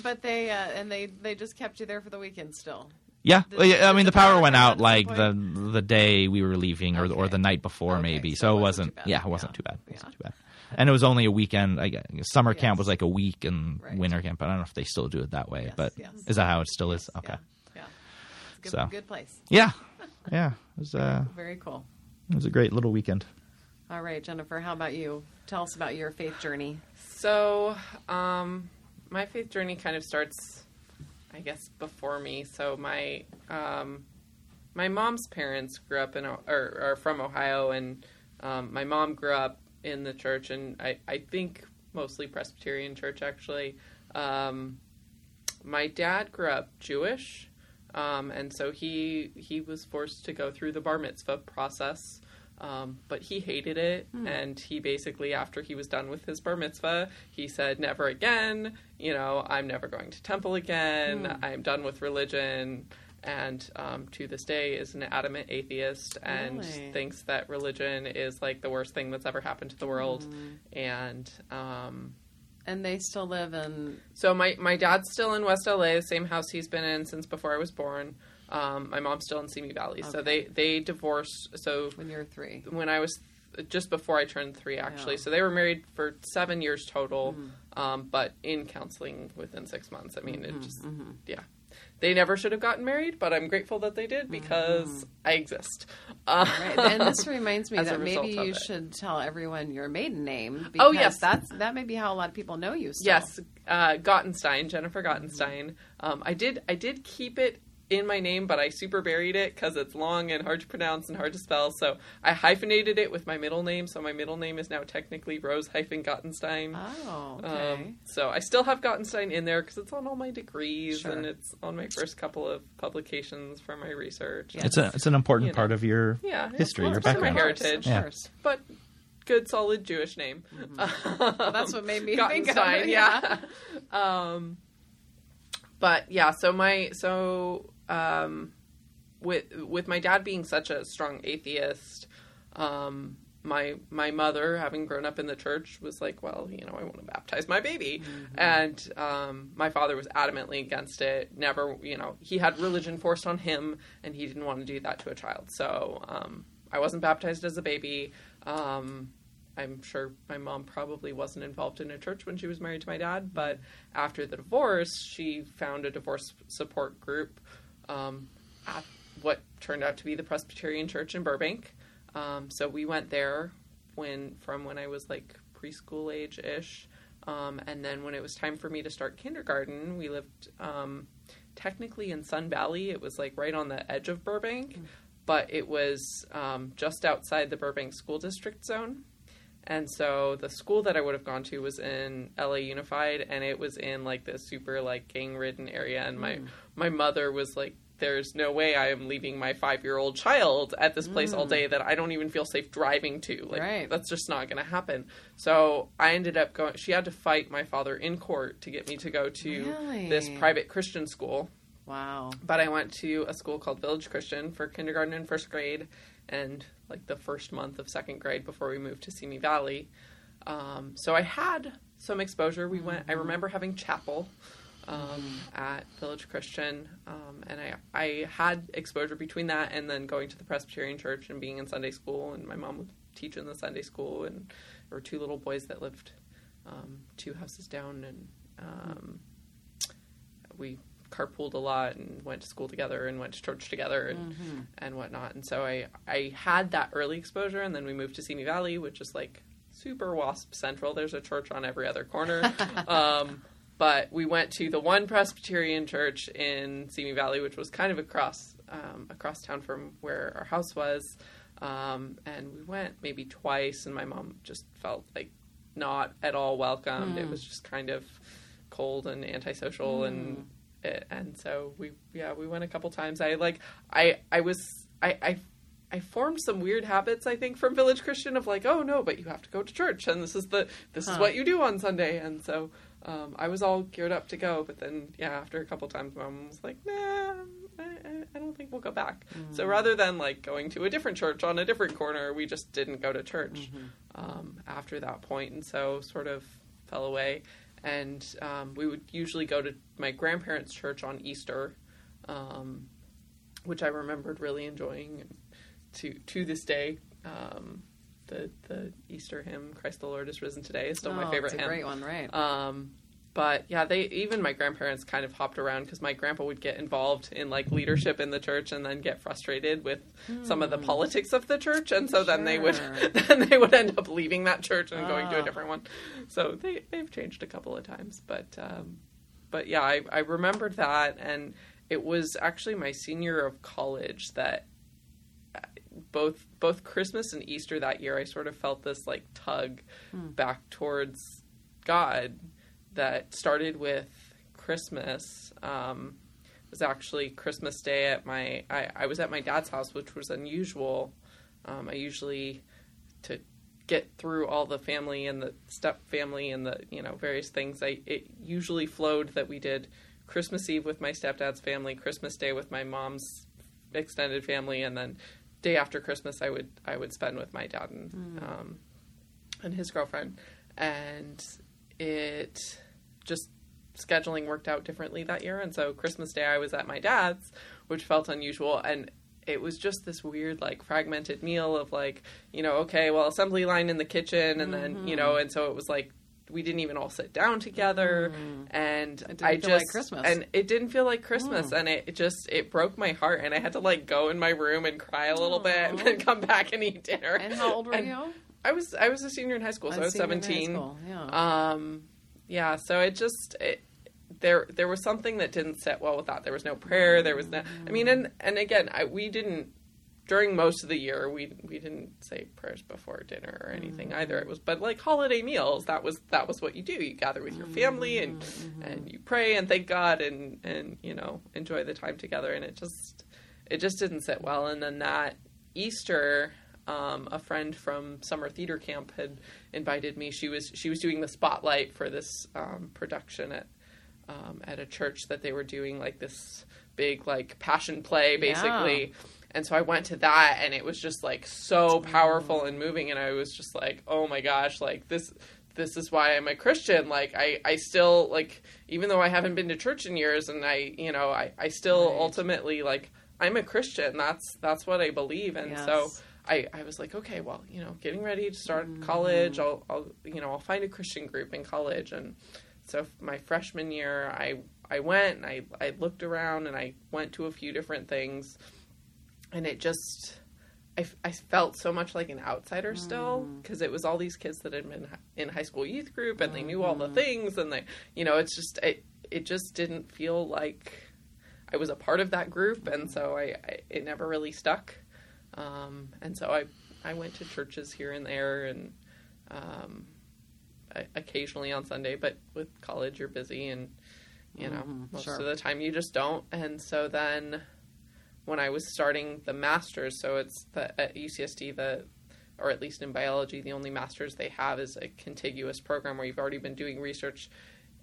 But they uh, and they they just kept you there for the weekend still. Yeah, yeah, I mean the the power power went out like the the day we were leaving or the, or the night before Okay, maybe. so So, it wasn't wasn't. Yeah, it wasn't Yeah. too bad. It wasn't Yeah. too bad. And it was only a weekend. I guess, summer camp was like a week and Right. winter camp. I don't know if they still do it that way, Yes, but yes. is that how it still is? Okay. Yeah. yeah. It's a good, So. good place. Yeah, yeah. It was uh, Very cool. it was a great little weekend. All right, Jennifer, how about you? Tell us about your faith journey. So, um, my faith journey kind of starts, I guess, before me. So my um, my mom's parents grew up in or are from Ohio, and um, my mom grew up in the church, and I, I think mostly Presbyterian church actually. Um, my dad grew up Jewish, um, and so he he was forced to go through the bar mitzvah process. Um, but he hated it, and he basically, after he was done with his bar mitzvah, he said, "Never again. You know, I'm never going to temple again. I'm done with religion." And um, to this day, is an adamant atheist and Really? thinks that religion is like the worst thing that's ever happened to the world. And um, And they still live in so my my dad's still in West LA, the same house he's been in since before I was born. Um, my mom's still in Simi Valley. So they they divorced. So when you're three. when I was just before I turned three, actually. Yeah. So they were married for seven years total, um, but in counseling within six months. I mean, it just yeah. They never should have gotten married, but I'm grateful that they did because I exist. Uh, Right. And this reminds me that maybe you should tell everyone your maiden name because Oh, yes. that's that may be how a lot of people know you still. Yes, uh, Gottenstein, Jennifer Gottenstein. Um, I did I did keep it in my name, but I super buried it because it's long and hard to pronounce and hard to spell. So I hyphenated it with my middle name. So my middle name is now technically Rose hyphen Gottenstein. Oh, okay. Um, so I still have Gottenstein in there because it's on all my degrees Sure. and it's on my first couple of publications for my research. Yeah. It's a it's an important You know. part of your Yeah, it's history, your part of my heritage. Of Yeah. but good solid Jewish name. Well, that's what made me think of Gottenstein, it. yeah. um, but yeah, so my so um, with with my dad being such a strong atheist, um, my my mother having grown up in the church was like, well, you know, I want to baptize my baby, and um, my father was adamantly against it. Never, you know, he had religion forced on him, and he didn't want to do that to a child. So um, I wasn't baptized as a baby. Um, I'm sure my mom probably wasn't involved in a church when she was married to my dad, but after the divorce, she found a divorce support group um, at what turned out to be the Presbyterian Church in Burbank. Um, so we went there when from when I was like preschool age ish, um, and then when it was time for me to start kindergarten, we lived um, technically in Sun Valley. It was like right on the edge of Burbank, but it was um, just outside the Burbank School District zone. And so the school that I would have gone to was in LA Unified, and it was in like this super like gang ridden area. And my hmm. my mother was like, "There's no way I am leaving my five year old child at this place all day hmm. that I don't even feel safe driving to. Like Right. that's just not going to happen." So I ended up going. She had to fight my father in court to get me to go to this private Christian school Wow. but I went to a school called Village Christian for kindergarten and first grade, and like the first month of second grade before we moved to Simi Valley. Um, so I had some exposure. We went. I remember having chapel um, at Village Christian, um, and I I had exposure between that and then going to the Presbyterian Church and being in Sunday school, and my mom would teach in the Sunday school, and there were two little boys that lived um, two houses down, and um, we carpooled a lot and went to school together and went to church together and and whatnot. And so I I had that early exposure, and then we moved to Simi Valley, which is like super WASP central. There's a church on every other corner. um, but we went to the one Presbyterian church in Simi Valley, which was kind of across um, across town from where our house was. Um, and we went maybe twice, and my mom just felt like not at all welcomed. It was just kind of cold and antisocial, and it, and so we yeah we went a couple times. I like I I was I I. I formed some weird habits, I think, from Village Christian of like, oh no, but you have to go to church, and this is the this is what you do on Sunday, and so um, I was all geared up to go. But then, yeah, after a couple times, my mom was like, nah, I, I, I don't think we'll go back. So rather than like going to a different church on a different corner, we just didn't go to church um, after that point, and so sort of fell away. And um, we would usually go to my grandparents' church on Easter, um, which I remembered really enjoying to to this day. Um, the the Easter hymn "Christ the Lord is risen today" is still my Oh, favorite it's a hymn. great one, right? But yeah, they even my grandparents kind of hopped around because my grandpa would get involved in like leadership in the church and then get frustrated with some of the politics of the church, and so then they would then they would end up leaving that church and going to a Ah. different one. So they they've changed a couple of times, but um, but yeah, I I remembered that, and it was actually my senior of college that uh, both both Christmas and Easter that year, I sort of felt this like tug back towards God that started with Christmas. Um, it was actually Christmas Day at my I, I was at my dad's house, which was unusual. Um, I usually to get through all the family and the step family and the you know various things. I it usually flowed that we did Christmas Eve with my stepdad's family, Christmas Day with my mom's extended family, and then day after Christmas I would I would spend with my dad and um, and his girlfriend, and it just scheduling worked out differently that year, and so Christmas Day I was at my dad's, which felt unusual, and it was just this weird like fragmented meal of like you know okay well assembly line in the kitchen and then you know mm-hmm. and so it was like we didn't even all sit down together mm-hmm. and It didn't I feel just like Christmas. and it didn't feel like Christmas mm. and it, it just it broke my heart and I had to like go in my room and cry a little bit and then come back and eat dinner. and how old were And you? I was I was a senior in high school, so I was senior in high seventeen. Yeah. Um, yeah, so it just it, there there was something that didn't sit well with that. There was no prayer. There was no. I mean, and and again, I, we didn't during most of the year we we didn't say prayers before dinner or anything Mm-hmm. either. It was but like holiday meals. That was that was what you do. You gather with your family and Mm-hmm. and you pray and thank God and and you know enjoy the time together. And it just it just didn't sit well. And then that Easter. Um, a friend from summer theater camp had invited me. She was she was doing the spotlight for this um, production at um, at a church that they were doing like this big like passion play basically. And so I went to that and it was just like so powerful and moving and I was just like, "Oh my gosh, like this this is why I'm a Christian. Like I I still like even though I haven't been to church in years and I, you know, I I still Right. ultimately like I'm a Christian. That's that's what I believe and so Yes. I, I was like, okay, well, you know, getting ready to start college, I'll, I'll, you know, I'll find a Christian group in college. And so my freshman year, I, I went and I, I looked around and I went to a few different things and it just, I, I felt so much like an outsider still mm. because it was all these kids that had been in high school youth group and they knew all the mm-hmm. things and they, you know, it's just, it, it just didn't feel like I was a part of that group. And mm. so I, I it never really stuck. Um, and so I, I went to churches here and there and um, I, occasionally on Sunday, but with college you're busy and you know Mhm, most sure. of the time you just don't. And so then when I was starting the masters, so it's the at UCSD the or at least in biology, the only masters they have is a contiguous program where you've already been doing research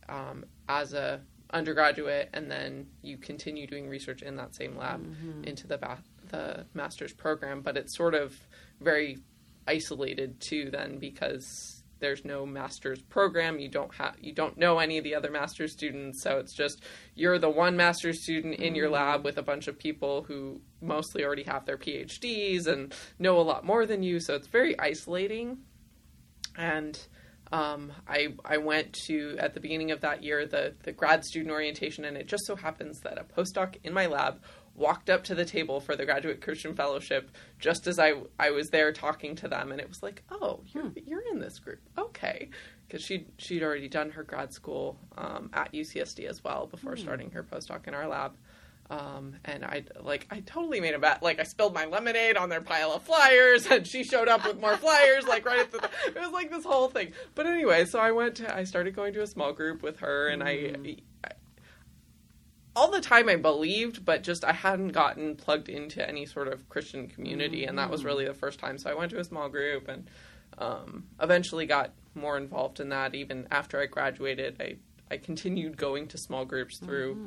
um, as a undergraduate, and then you continue doing research in that same lab into the ba- the master's program. But it's sort of very isolated too, then because there's no master's program. You don't have you don't know any of the other master's students, so it's just you're the one master's student in your lab with a bunch of people who mostly already have their PhDs and know a lot more than you. So it's very isolating. And um, I I went to at the beginning of that year the the grad student orientation, and it just so happens that a postdoc in my lab walked up to the table for the graduate Christian fellowship just as I I was there talking to them, and it was like, oh, you're you're in this group, okay, because she she'd already done her grad school um, at UCSD as well before starting her postdoc in our lab. Um, and I like I totally made a bet. Like I spilled my lemonade on their pile of flyers, and she showed up with more flyers. Like right at the, it was like this whole thing. But anyway, so I went to I started going to a small group with her, and I, I all the time I believed, but just I hadn't gotten plugged into any sort of Christian community, and that was really the first time. So I went to a small group, and um, eventually got more involved in that. Even after I graduated, I I continued going to small groups through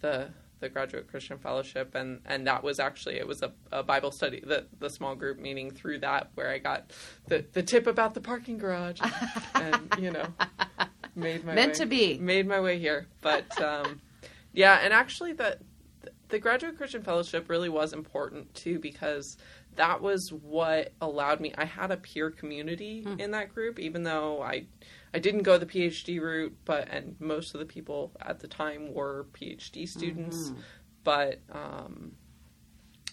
the the graduate Christian fellowship, and and that was actually it was a, a Bible study the the small group meeting through that where I got the the tip about the parking garage, and, and you know made my Meant way- to be. made my way here, but. Um, yeah, and actually, the the graduate Christian fellowship really was important too because that was what allowed me. I had a peer community in that group, even though I I didn't go the PhD route, but and most of the people at the time were PhD students, but um,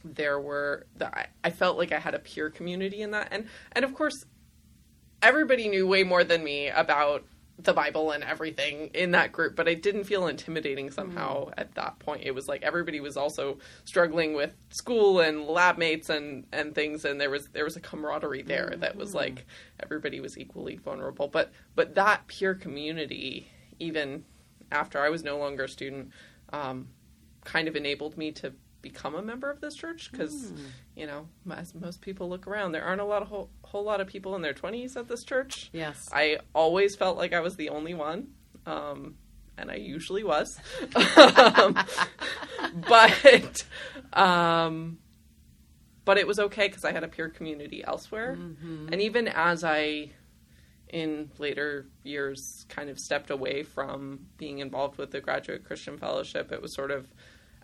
there were the, I, I felt like I had a peer community in that, and and of course, everybody knew way more than me about the Bible and everything in that group, but I didn't feel intimidating somehow at that point. It was like everybody was also struggling with school and lab mates and and things, and there was there was a camaraderie there that was like everybody was equally vulnerable. But but that peer community, even after I was no longer a student, um, kind of enabled me to become a member of this church because you know as most people look around there aren't a lot of whole, whole lot of people in their 20s at this church Yes. I always felt like I was the only one, um, and I usually was. um, but, um, but it was okay because I had a peer community elsewhere, and even as I, in later years, kind of stepped away from being involved with the Graduate Christian Fellowship, it was sort of.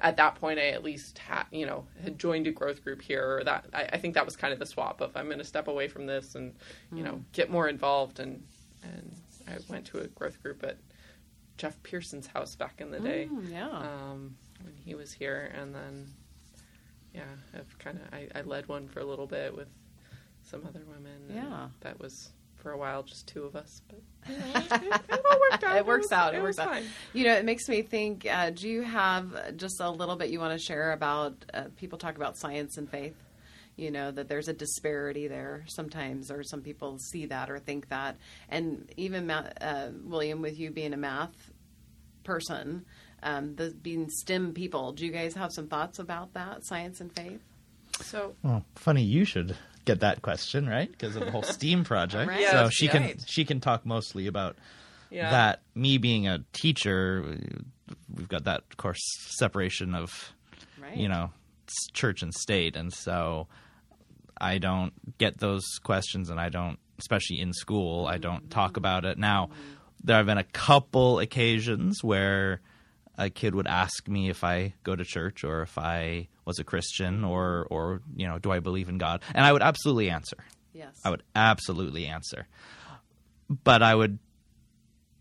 At that point, I at least had, you know, had joined a growth group here. Or that I, I think that was kind of the swap of I'm going to step away from this and, you know, get more involved. And and I went to a growth group at Jeff Pearson's house back in the day Mm, yeah. um, when he was here, and then yeah, I've kind of I, I led one for a little bit with some other women. Yeah. that was for a while, just two of us. But you know, it, it, it all worked out. It works was- out. It, It, works out. fine. You know, it makes me think. Uh, do you have just a little bit you want to share about? Uh, people talk about science and faith. You know that there's a disparity there sometimes, or some people see that or think that. And even Ma- uh, William, with you being a math person, um, the being STEM people, do you guys have some thoughts about that, science and faith? So Well, funny you should get that question, right? Because of the whole STEAM project. Right. so Yes, she right. can she can talk mostly about yeah, that. Me being a teacher, we've got that of course separation of Right. you know church and state, and so I don't get those questions, and I don't, especially in school, I don't talk mm-hmm. about it. Now, mm-hmm. there have been a couple occasions where a kid would ask me if I go to church or if I was a Christian or or you know, do I believe in God? And I would absolutely answer. Yes. I would absolutely answer. But I would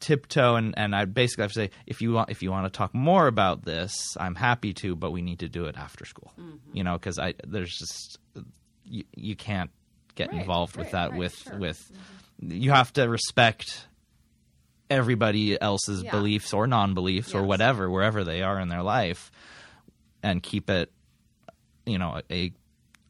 tiptoe and, and I'd basically have to say, if you want if you want to talk more about this, I'm happy to, but we need to do it after school. Mm-hmm. You know, because I there's just you, you can't get Right, involved with that right, with sure. Mm-hmm. with you have to respect everybody else's Yeah. beliefs or non-beliefs or whatever wherever they are in their life and keep it you know a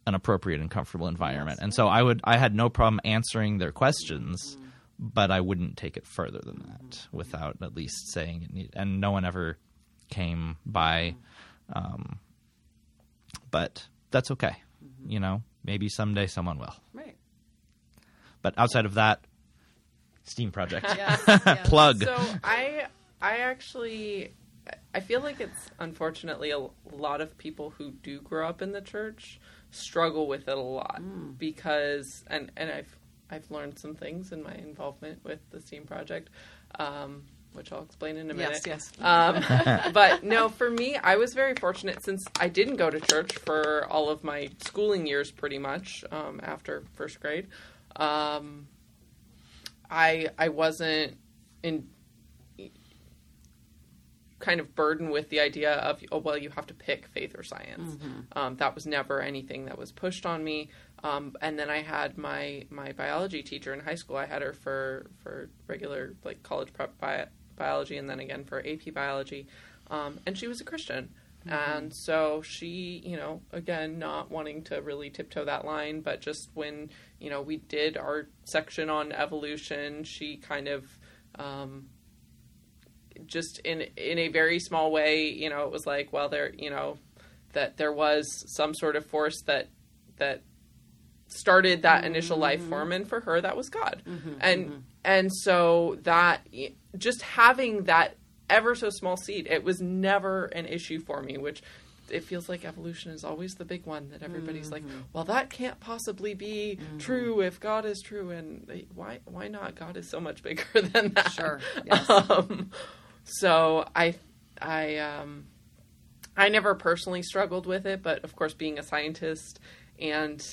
an appropriate and comfortable environment. And so I would I had no problem answering their questions, Mm-hmm. but I wouldn't take it further than that without at least saying it. need- And no one ever came by, um, but that's okay. Mm-hmm. You know, maybe someday someone will. right. But outside of that, Steam project Yes. yes. plug. So I I actually I feel like it's unfortunately a lot of people who do grow up in the church struggle with it a lot Mm. because and and I've I've learned some things in my involvement with the Steam project, um, which I'll explain in a minute. Yes. Yes. Um, but no, for me, I was very fortunate since I didn't go to church for all of my schooling years, pretty much um, after first grade. Um, I I wasn't in kind of burdened with the idea of oh well you have to pick faith or science. Um, that was never anything that was pushed on me. Um, and then I had my my biology teacher in high school. I had her for for regular like college prep bi- biology, and then again for AP biology. Um, and she was a Christian. And mm-hmm. so she, you know, again, not wanting to really tiptoe that line, but just when, you know, we did our section on evolution, she kind of, um, just in in a very small way, you know, it was like, well, there, you know, that there was some sort of force that that started that initial life mm-hmm. form, and for her, that was God, mm-hmm. and and so that just having that ever so small seed, it was never an issue for me, which. It feels like evolution is always the big one that everybody's like, well, that can't possibly be true if God is true, and they- why why not? God is so much bigger than that. Sure. Yes. Um, so I, I, um, I never personally struggled with it, but of course, being a scientist and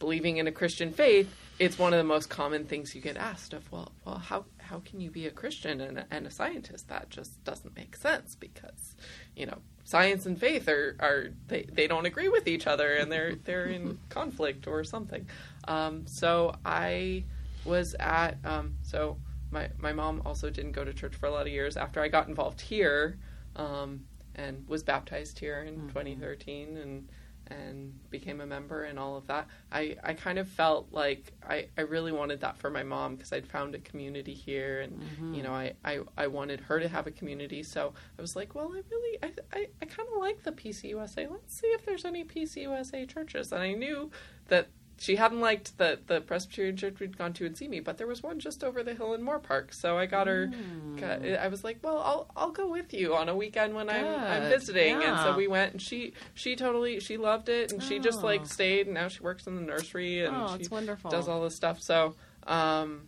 believing in a Christian faith, it's one of the most common things you get asked of. Well, well, how how can you be a Christian and a, and a scientist? That just doesn't make sense because, you know, science and faith are, are they, they don't agree with each other and they're they're in conflict or something. Um, so I was at um, so my my mom also didn't go to church for a lot of years after I got involved here um, and was baptized here in 2013 and and became a member and all of that. I, I kind of felt like I, I really wanted that for my mom because I'd found a community here and mm-hmm. you know I, I, I wanted her to have a community. So I was like well I really I, I, I kind of like the PCUSA let's see if there's any PCUSA churches. And I knew that she hadn't liked the, the Presbyterian church we'd gone to and in Simi, but there was one just over the hill in Moorpark. So I got her. Got, I was like, "Well, I'll I'll go with you on a weekend when I'm I'm Good. visiting." And so we went, and she she totally she loved it, and she just Oh. like stayed, and now she works in the nursery and Oh, she wonderful. does all this stuff. So um,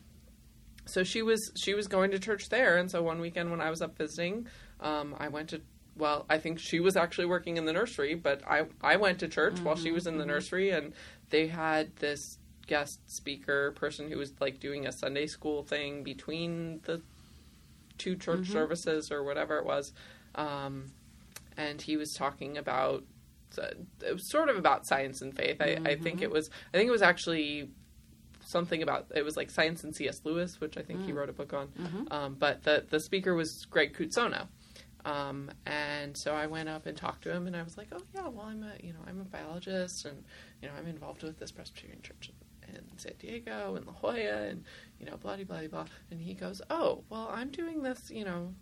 so she was she was going to church there, and so one weekend when I was up visiting, um, I went to. Well, I think she was actually working in the nursery, but I I went to church while she was in the nursery, and they had this guest speaker person who was like doing a Sunday school thing between the two church services or whatever it was, um, and he was talking about uh, it was sort of about science and faith. I, I think it was I think it was actually something about it was like science and C.S. Lewis, which I think Mm. he wrote a book on. Mm-hmm. Um, but the the speaker was Greg Cootsona. Um, and so I went up and talked to him, and I was like, "Oh yeah, well I'm a you know I'm a biologist, and you know I'm involved with this Presbyterian church in, in San Diego and La Jolla, and you know blah blah blah blah." And he goes, "Oh well, I'm doing this you know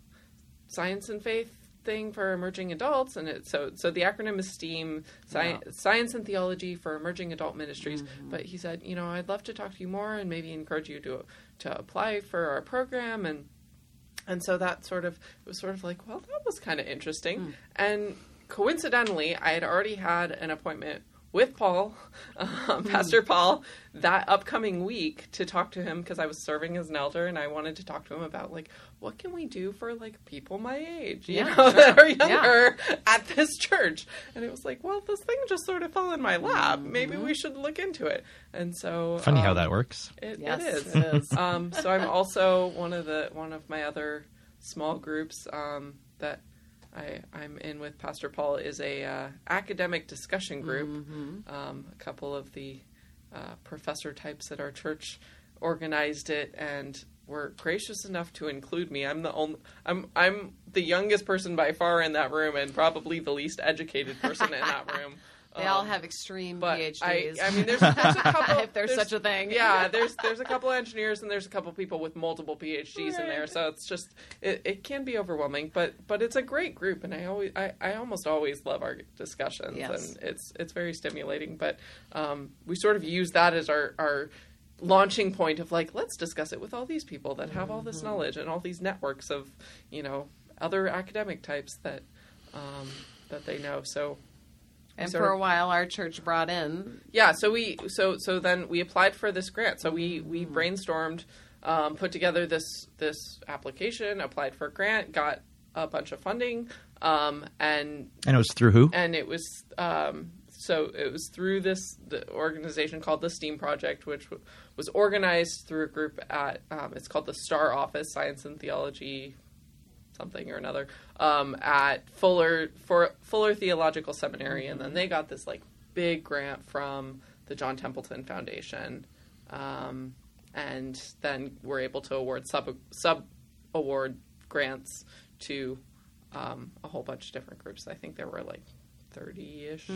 science and faith thing for emerging adults, and it, so so the acronym is STEAM, sci- Science and Theology for Emerging Adult Ministries." But he said, "You know, I'd love to talk to you more, and maybe encourage you to to apply for our program and." And so that sort of it was sort of like, well, that was kind of interesting. Hmm. And coincidentally, I had already had an appointment with Paul, um, Pastor Paul, that upcoming week to talk to him because I was serving as an elder and I wanted to talk to him about like what can we do for like people my age, you Yeah, know, sure. that are Yeah. younger at this church. And it was like, well, this thing just sort of fell in my lap. Maybe Mm-hmm. we should look into it. And so Funny how um, that works. it, Yes, it is. it is. um, so I'm also one of the one of my other small groups um, that I, I'm in with Pastor Paul is a uh, academic discussion group. Mm-hmm. Um, a couple of the uh, professor types at our church organized it and were gracious enough to include me. I'm the only I'm I'm the youngest person by far in that room and probably the least educated person in that room. They all Um, have extreme but PhDs. I, I mean, there's, there's a couple. if there's, such a thing. Yeah, there's there's a couple engineers and there's a couple people with multiple PhDs in there, so it's just it, it can be overwhelming, but but it's a great group, and I always I, I almost always love our discussions, Yes. and it's it's very stimulating. But um, we sort of use that as our our launching point of like let's discuss it with all these people that have all Mm-hmm. this knowledge and all these networks of you know other academic types that um, that they know. So and for of- a while, our church brought in. yeah so we so so then we applied for this grant so we we brainstormed um, put together this this application applied for a grant got a bunch of funding um, and And it was through who? and it was um, so it was through this the organization called the STEAM Project, which w- was organized through a group at um, it's called the Star Office Science and Theology, something or another, um, at Fuller for Fuller Theological Seminary, and then they got this like big grant from the John Templeton Foundation, um, and then were able to award sub sub award grants to um, a whole bunch of different groups. I think there were like 30 ish.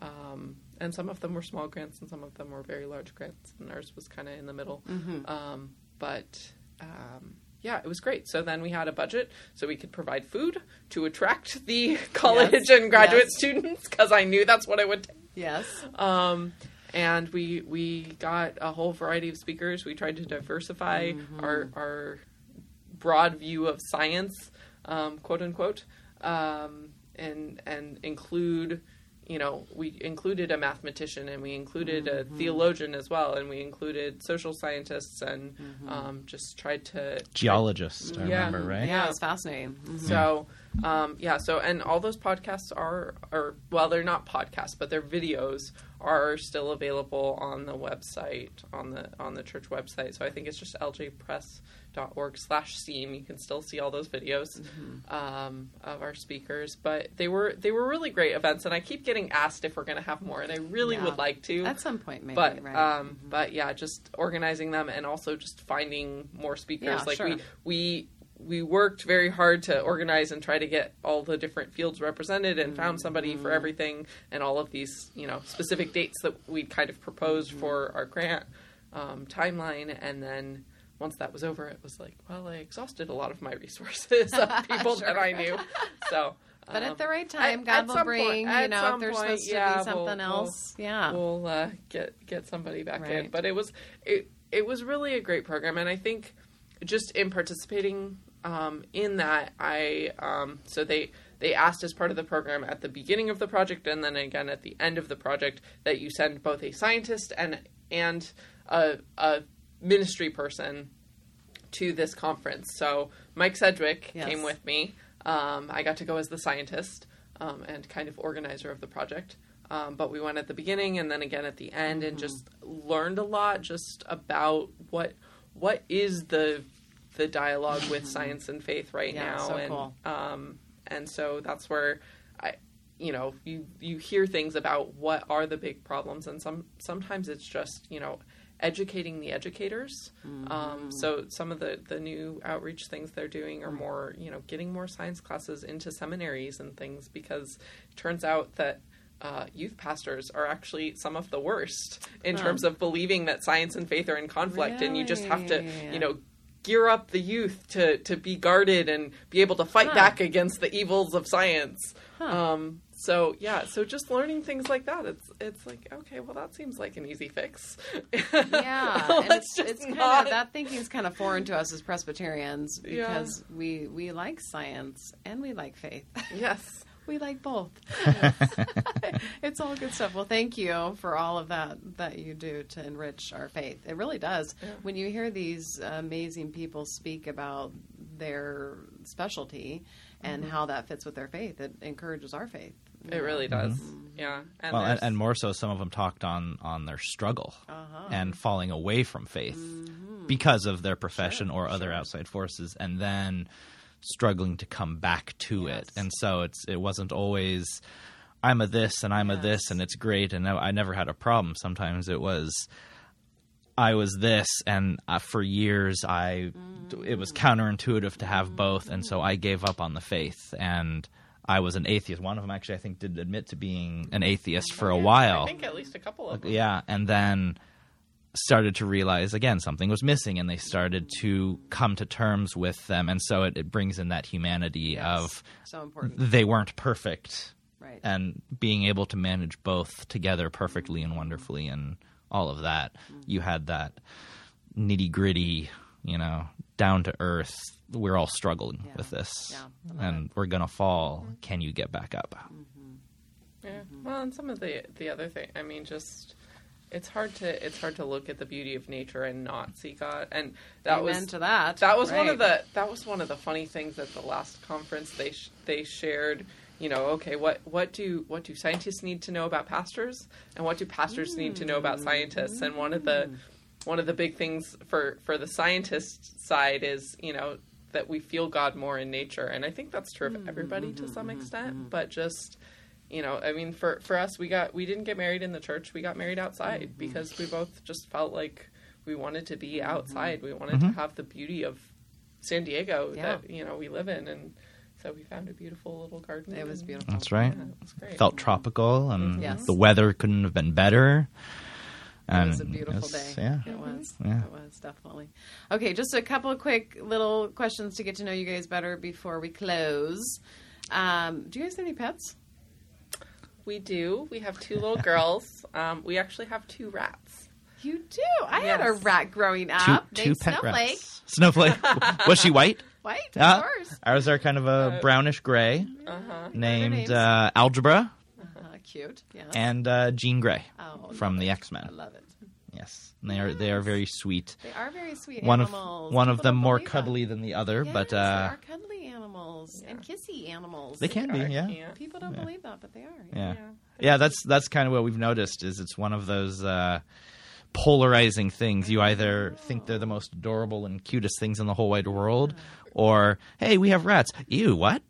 Um, and some of them were small grants and some of them were very large grants. And ours was kind of in the middle. Um, but um, yeah, it was great. So then we had a budget so we could provide food to attract the college Yes, and graduate yes. students because I knew that's what it would take. Yes. Um, and we we got a whole variety of speakers. We tried to diversify our our broad view of science, um, quote unquote, um, and and include. You know, we included a mathematician and we included a theologian as well, and we included social scientists and um, just tried to Geologist, I Yeah. remember, right? Yeah, it was fascinating. Mhm. so, um, yeah. So, and all those podcasts are, are well, they're not podcasts, but they're videos are still available on the website on the on the church website. So I think it's just ljpres.org slash steam. You can still see all those videos um, of our speakers. But they were they were really great events, and I keep getting asked if we're going to have more, and I really Yeah. would like to At some point, maybe. but right? um but yeah just organizing them and also just finding more speakers Yeah, like sure. we we we worked very hard to organize and try to get all the different fields represented and found somebody Mm-hmm. for everything and all of these you know specific dates that we kind of proposed Mm-hmm. for our grant um, timeline and then once that was over it was like well i exhausted a lot of my resources of people that i knew so but um, at the right time, at- God at will bring, point- you know, if there's point, supposed to yeah, be we'll- something we'll- else. yeah. we'll uh, get get somebody back in. But it was it it was really a great program, and I think just in participating um, in that, I um, so they they asked as part of the program at the beginning of the project, and then again at the end of the project that you send both a scientist and and a, a ministry person to this conference. So Mike Sedgwick Yes. came with me. Um, I got to go as the scientist um, and kind of organizer of the project. Um, but we went at the beginning and then again at the end and just learned a lot just about what what is the the dialogue with science and faith right Yeah, now so and cool. um, and so that's where I you know you you hear things about what are the big problems and some sometimes it's just you know educating the educators. Um, so some of the the new outreach things they're doing are more you know getting more science classes into seminaries and things because it turns out that. Uh, youth pastors are actually some of the worst in terms of believing that science and faith are in conflict, and you just have to, you know, gear up the youth to to be guarded and be able to fight Huh. back against the evils of science. Huh. Um, so yeah, so just learning things like that, it's it's like okay, well that seems like an easy fix. Yeah, it's, just it's kind of that thinking is kind of foreign to us as Presbyterians Yeah. because we we like science and we like faith. yes. We like both. it's all good stuff. Well, thank you for all of that that you do to enrich our faith. It really does. Yeah. When you hear these amazing people speak about their specialty and how that fits with their faith, it encourages our faith. It really does. Yeah. And well, and, and more so, some of them talked on on their struggle Uh-huh. and falling away from faith Mm-hmm. because of their profession or other outside forces, and then struggling to come back to it. And so it's it wasn't always I'm a this and I'm a this and it's great, and I never had a problem. Sometimes it was. I was this, and uh, for years, I it was counterintuitive to have both, and so I gave up on the faith, and I was an atheist. One of them actually, I think, did admit to being an atheist for a while. I think at least a couple of them. Yeah, and then started to realize again something was missing, and they started to come to terms with them, and so it, it brings in that humanity Yes. of so important. they weren't perfect, Right. and being able to manage both together perfectly and mm-hmm. wonderfully, and all of that. Mm-hmm. You had that nitty gritty, you know, down to earth. We're all struggling Yeah. with this, Yeah, I love and we're gonna fall. Mm-hmm. Can you get back up? Yeah. Mm-hmm. Well, and some of the the other thing, I mean, just it's hard to it's hard to look at the beauty of nature and not see God. And that Amen was to that. that was one of the that was one of the funny things at the last conference they sh- they shared. You know, okay, what what do what do scientists need to know about pastors, and what do pastors need to know about scientists? And one of the mm. one of the big things for for the scientist side is you know that we feel God more in nature, and I think that's true of mm, everybody to mm-hmm, some mm-hmm, extent. Mm-hmm. But just you know, I mean, for for us, we got we didn't get married in the church; we got married outside mm-hmm. because we both just felt like we wanted to be mm-hmm. outside. We wanted to mm-hmm. have the beauty of San Diego Yeah. that you know we live in, and so we found a beautiful little garden. It was beautiful. That's right. Yeah, was great. Felt tropical, and Yes. the weather couldn't have been better. And It was a beautiful it's- day. Yeah. It was. Yeah. It was definitely. Okay, just a couple of quick little questions to get to know you guys better before we close. Um, do you guys have any pets? We do. We have two little girls. Um, we actually have two rats. You do. I had a rat growing up. two named pet Snowflake. rats. Snowflake. Was she white? White, Yeah. of course. Ours are kind of a Uh, brownish gray, Uh huh. named uh, Algebra Uh, cute. Yeah. and uh, Jean Grey oh, from the it. X I Men. love it. Yes, and they are they are very sweet. They are very sweet One of animals. one of them more believe that. cuddly than the other, Yes, but they uh, are cuddly animals and kissy animals. they can be. Yeah. Yeah. People don't believe that, but they are. Yeah. Yeah. Yeah, that's that's kind of what we've noticed is it's one of those uh, polarizing things. You either think they're the most adorable and cutest things in the whole wide world, or hey, we have rats. Ew, what?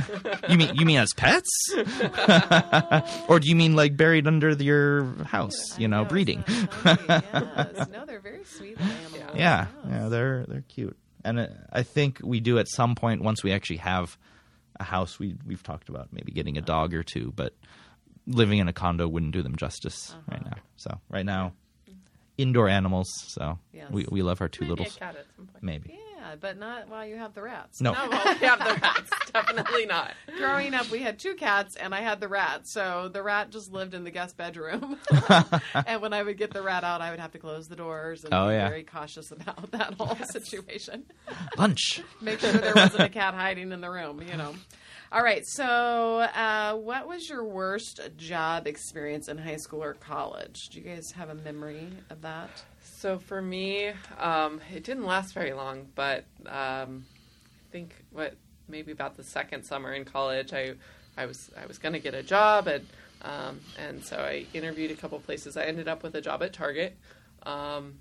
you mean you mean as pets? or do you mean like buried under your house? I You know, it's breeding. yes. No, they're very sweet animals. Yeah, yeah, they're they're cute, and I think we do at some point once we actually have a house. We we've talked about maybe getting a dog or two, but living in a condo wouldn't do them justice uh-huh. right now. So right now, indoor animals. So Yes. we we love our two Maybe littles. a cat at some point. Maybe Yeah, but not while you have the rats. no. No, well, we have the rats. Definitely not. Growing up, we had two cats, and I had the rat. So the rat just lived in the guest bedroom. and when I would get the rat out, I would have to close the doors and Oh, be yeah. very cautious about that whole situation. lunch. Make sure there wasn't a cat hiding in the room, you know. All right, so uh, what was your worst job experience in high school or college? Do you guys have a memory of that? So for me, um, it didn't last very long, but um, I think what maybe about the second summer in college, I I was I was going to get a job, and um, and so I interviewed a couple places. I ended up with a job at Target, um,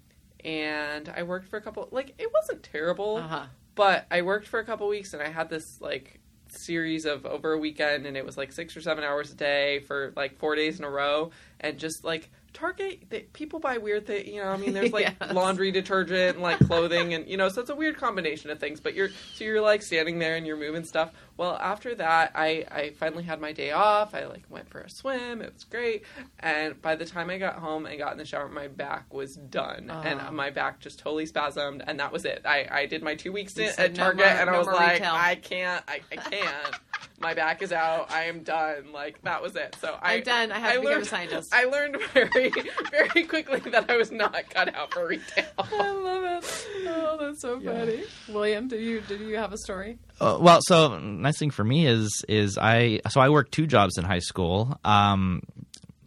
and I worked for a couple. Like it wasn't terrible, Uh-huh. but I worked for a couple weeks, and I had this like series of over a weekend and it was like six or seven hours a day for like four days in a row and just like Target, they, people buy weird things. You know, I mean, there's like Yes. laundry detergent and like clothing, and you know, so it's a weird combination of things. But you're so you're like standing there and you're moving stuff. Well, after that, I I finally had my day off. I like went for a swim. It was great. And by the time I got home and got in the shower, my back was done, Oh. and my back just totally spasmed, and that was it. I I did my two weeks You stint said at no Target, more- and I was like, retail. I can't, I, I can't. my back is out. I am done. Like that was it. So I I'm done. I have to become a scientist. I learned very, very quickly that I was not cut out for retail. I love it. Oh, that's so Yeah. funny. William, did you did you have a story? Uh, well, so nice thing for me is is I so I worked two jobs in high school, um,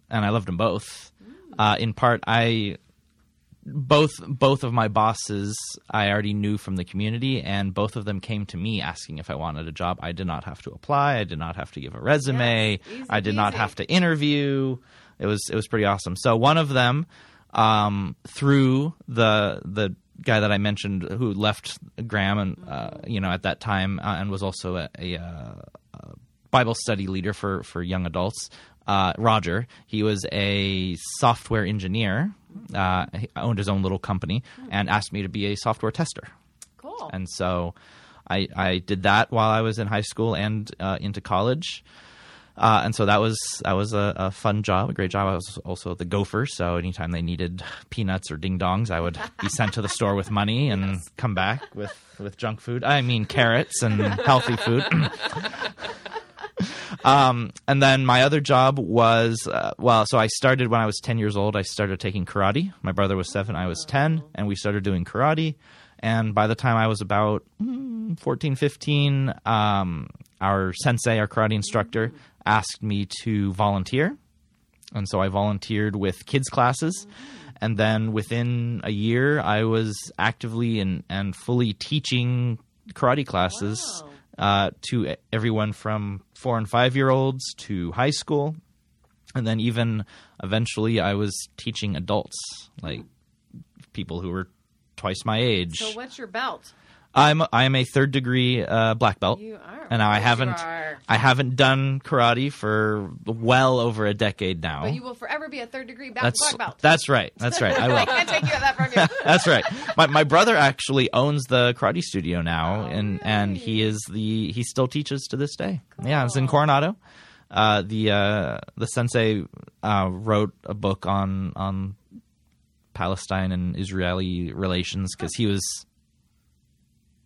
and I loved them both. Uh, in part, I both both of my bosses I already knew from the community, and both of them came to me asking if I wanted a job. I did not have to apply. I did not have to give a resume. Yes, easy I did not have to interview. It was it was pretty awesome. So one of them, um, through the the guy that I mentioned who left Graham and uh, you know at that time uh, and was also a, a, uh, a Bible study leader for for young adults. Uh, Roger, he was a software engineer. Uh, he owned his own little company and asked me to be a software tester. Cool. And so I, I did that while I was in high school and uh, into college. Uh, and so that was that was a, a fun job, a great job. I was also the gopher, so anytime they needed peanuts or ding dongs, I would be sent to the store with money and come back with, with junk food. I mean carrots and healthy food. um, and then my other job was uh, well, so I started when I was ten years old. I started taking karate. My brother was seven, I was ten, and we started doing karate. And by the time I was about mm, 14, 15, um, our sensei, our karate instructor, asked me to volunteer. And so I volunteered with kids' classes. And then within a year, I was actively and, and fully teaching karate classes uh, to everyone from four and five year olds to high school. And then even eventually, I was teaching adults, like people who were twice my age. so what's your belt? I'm I am a third degree uh, black belt, You are. and now I haven't. I haven't done karate for well over a decade now. But you will forever be a third degree ba- that's black belt. that's right. That's right. I I can't take you that from you. That's right. My my brother actually owns the karate studio now, Oh, and and he is the he still teaches to this day. Yeah, it's in Coronado. Uh, the uh, the sensei uh, wrote a book on on Palestine and Israeli relations because he was.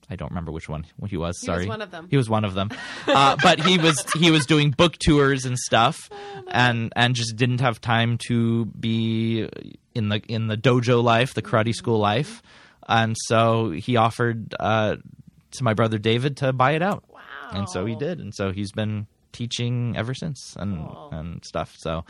I don't remember which one he was. Sorry, he was one of them. He was one of them, uh, but he was he was doing book tours and stuff, Oh, and and just didn't have time to be in the in the dojo life, the karate school life, and so he offered uh, to my brother David to buy it out, Wow. and so he did, and so he's been teaching ever since and and stuff. So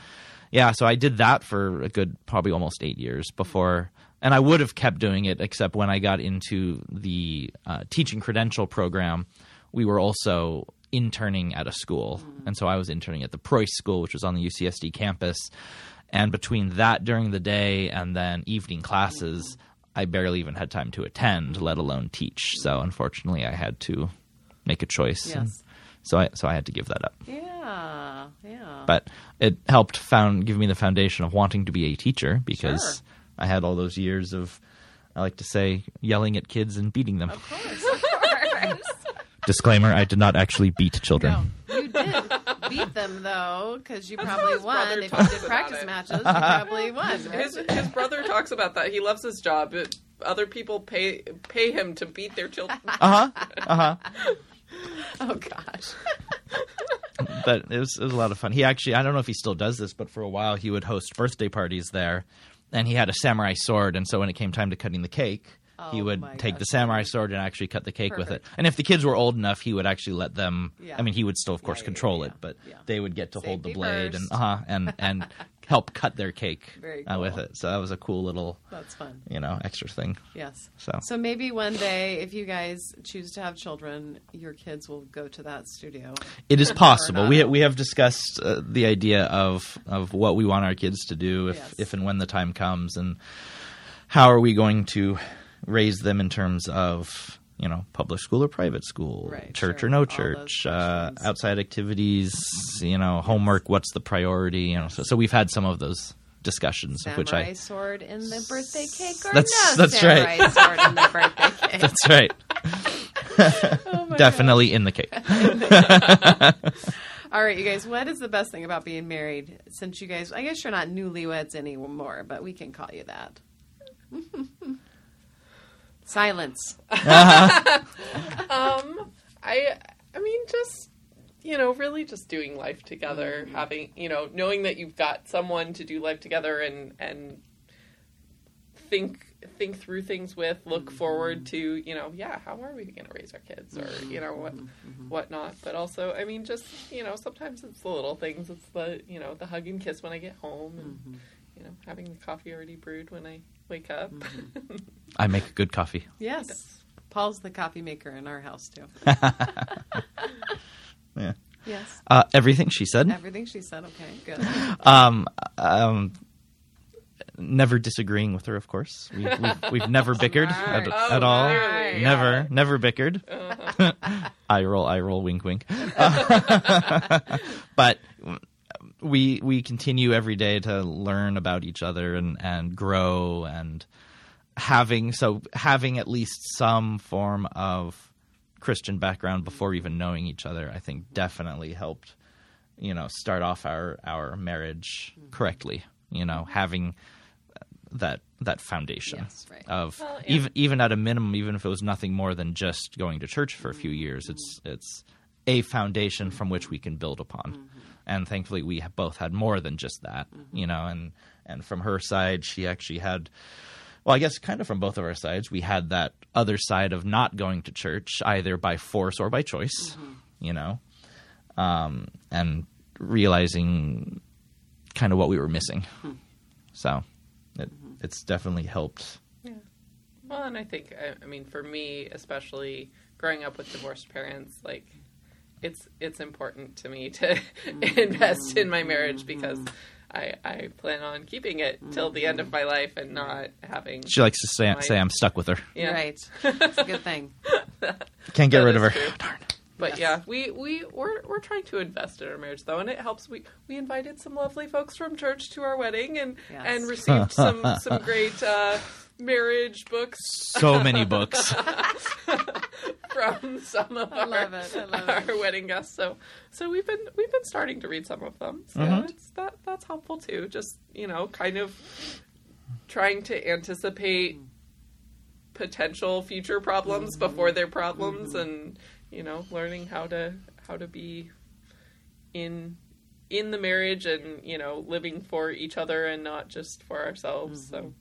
yeah, so I did that for a good probably almost eight years before. And I would have kept doing it, except when I got into the uh, teaching credential program, we were also interning at a school. And so I was interning at the Preuss School, which was on the UCSD campus. And between that during the day and then evening classes, I barely even had time to attend, let alone teach. So unfortunately, I had to make a choice. Yes. so I so I had to give that up. Yeah. Yeah. But it helped found give me the foundation of wanting to be a teacher because Sure. I had all those years of I like to say yelling at kids and beating them. of course. Of course. Disclaimer: I did not actually beat children. No, you did beat them though, because you probably won. If you did practice it. matches, you probably won. His his brother talks about that. He loves his job, but other people pay pay him to beat their children. Uh huh. Uh huh. oh gosh. But it was it was a lot of fun. He actually I don't know if he still does this, but for a while he would host birthday parties there, and he had a samurai sword. And so when it came time to cutting the cake. he Oh would take gosh. the samurai sword and actually cut the cake with it. And if the kids were old enough, he would actually let them. Yeah. I mean, he would still, of course, yeah, control yeah, it, but they would get to hold the blade first. and uh-huh, and and help cut their cake Very uh, with it. So that was a cool little That's fun. you know extra thing. Yes. So, So maybe one day, if you guys choose to have children, your kids will go to that studio. it is possible. We we have discussed uh, the idea of of what we want our kids to do if Yes. if and when the time comes, and how are we going to raise them in terms of you know public school or private school, Right, church sure. or no church, uh, outside activities, you know, homework. What's the priority? You know, so, so we've had some of those discussions, of which Samurai I sword in the birthday cake, or That's- no that's samurai right. sword in the birthday cake. that's right, Oh definitely in the cake. All right, you guys. What is the best thing about being married? Since you guys, I guess you're not newlyweds anymore, but we can call you that. Silence. Um, I I mean just you know, really just doing life together, Mm-hmm. having you know, knowing that you've got someone to do life together and and think think through things with, look Mm-hmm. forward to, you know, yeah, how are we gonna raise our kids or, you know, what Mm-hmm. whatnot. But also I mean just, you know, sometimes it's the little things. It's the you know, the hug and kiss when I get home and Mm-hmm. you know, having the coffee already brewed when I wake up. Mm-hmm. I make good coffee. Yes. Paul's the coffee maker in our house too. Yeah. Yes. Uh, everything she said. Everything she said. Okay. Good. Um, um, never disagreeing with her, of course. We, we've, we've never bickered at, Oh, at all. Never, yeah. never bickered. Uh-huh. eye roll, I roll, wink, wink. but we we continue every day to learn about each other and and grow and having so having at least some form of Christian background before even knowing each other, I think definitely helped you know start off our our marriage mm-hmm. correctly. You know, having that that foundation Yes, right. of Well, yeah. even even at a minimum, even if it was nothing more than just going to church for a few mm-hmm. years, it's it's a foundation from which we can build upon. Mm-hmm. And thankfully, we have both had more than just that, mm-hmm. you know. And and from her side, she actually had, well, I guess kind of from both of our sides, we had that other side of not going to church either by force or by choice, mm-hmm. you know, um, and realizing kind of what we were missing. Hmm. So it, mm-hmm. it's definitely helped. Well, and I think, I, I mean, for me, especially growing up with divorced parents, like it's it's important to me to mm-hmm. invest in my marriage mm-hmm. because I I plan on keeping it till the end of mm-hmm. my life and not having. She likes to say, My- say I'm stuck with her. Yeah. Right. It's a good thing. Can't get That rid of her. is true. Darn. But Yes. yeah, we we we're we're trying to invest in our marriage though, and it helps. We we invited some lovely folks from church to our wedding, and Yes. and received some some great uh, marriage books So many books. from some of I our, love it. I love our it. wedding guests. So so we've been we've been starting to read some of them. So Mhm. it's that that's helpful too. Just you know, kind of trying to anticipate potential future problems Mm-hmm. before they're problems, and you know, learning how to how to be in in the marriage and you know living for each other and not just for ourselves. So.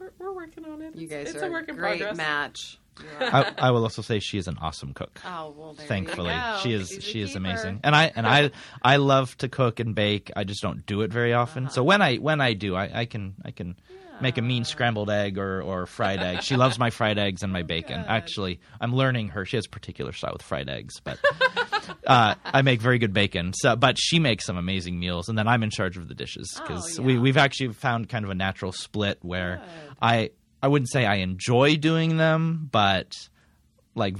We're, we're working on it. You guys it's are a work in great progress. match. I, I will also say she is an awesome cook. oh well, there Thankfully, you go. she is Easy she is amazing, and I and I I love to cook and bake. I just don't do it very often. Uh-huh. So when I when I do, I, I can I can make a mean scrambled egg or, or fried egg. She loves my fried eggs and my bacon. Oh, good. Actually, I'm learning her. She has a particular style with fried eggs, but uh, I make very good bacon. So, but she makes some amazing meals, and then I'm in charge of the dishes because Oh, we yeah. we've actually found kind of a natural split where Good. I I wouldn't say I enjoy doing them, but like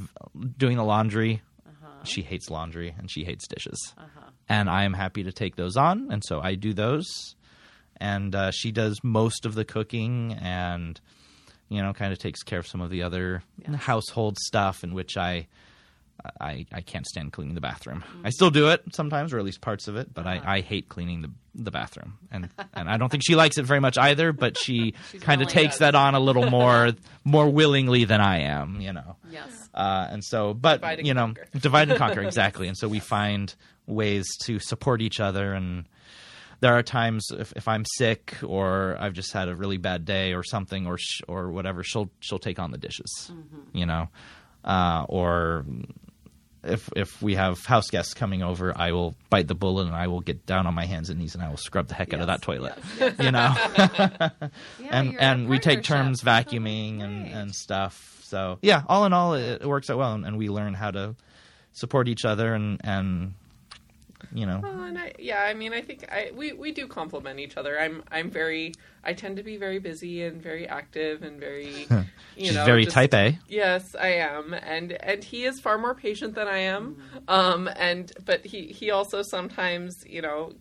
doing the laundry. Uh-huh. She hates laundry and she hates dishes, Uh-huh. and I am happy to take those on, and so I do those. And uh, she does most of the cooking, and you know, kind of takes care of some of the other Yes. household stuff, in which I. I, I can't stand cleaning the bathroom. Mm. I still do it sometimes, or at least parts of it, but Uh-huh. I, I hate cleaning the the bathroom, and and I don't think she likes it very much either. But she kind of takes that on a little more more willingly than I am, you know. Yes. Uh, and so, but Divide you know, conquer. divide and conquer exactly. And so we find ways to support each other. And there are times if, if I'm sick or I've just had a really bad day or something or sh- or whatever, she'll she'll take on the dishes, you know, uh, or if if we have house guests coming over, I will bite the bullet and I will get down on my hands and knees and I will scrub the heck out of that toilet, yes, you know. Yeah, and and we take turns vacuuming and, Right. and stuff. So yeah, all in all, it, it works out well, and, and we learn how to support each other and and you know Well, and I, yeah, I mean, I think I we, we do complement each other. I'm I'm very I tend to be very busy and very active and very you she's know very just- type A. Yes, I am, and and he is far more patient than I am. Mm-hmm. Um, and but he he also sometimes you know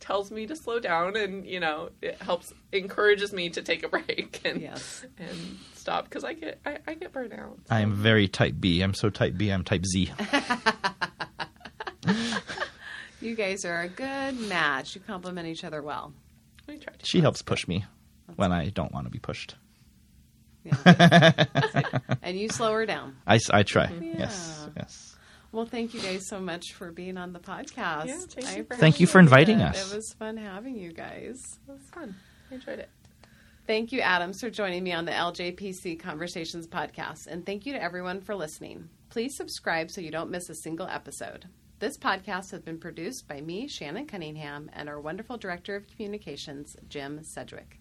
tells me to slow down and you know it helps encourages me to take a break and Yes. and stop because I get I, I get burnt out. I am very type B. I'm so type B. I'm type Z. You guys are a good match. You complement each other well. We try to. She helps push me when I don't want to be pushed. Yeah. and you slow her down. I, I try. Yeah. Yes. Yes. Well, thank you guys so much for being on the podcast. Yeah, thank you for Thank you for inviting it. us. It was fun having you guys. It was fun. I enjoyed it. Thank you, Adams, for joining me on the LJPC Conversations podcast. And thank you to everyone for listening. Please subscribe so you don't miss a single episode. This podcast has been produced by me, Shannon Cunningham, and our wonderful Director of Communications, Jim Sedgwick.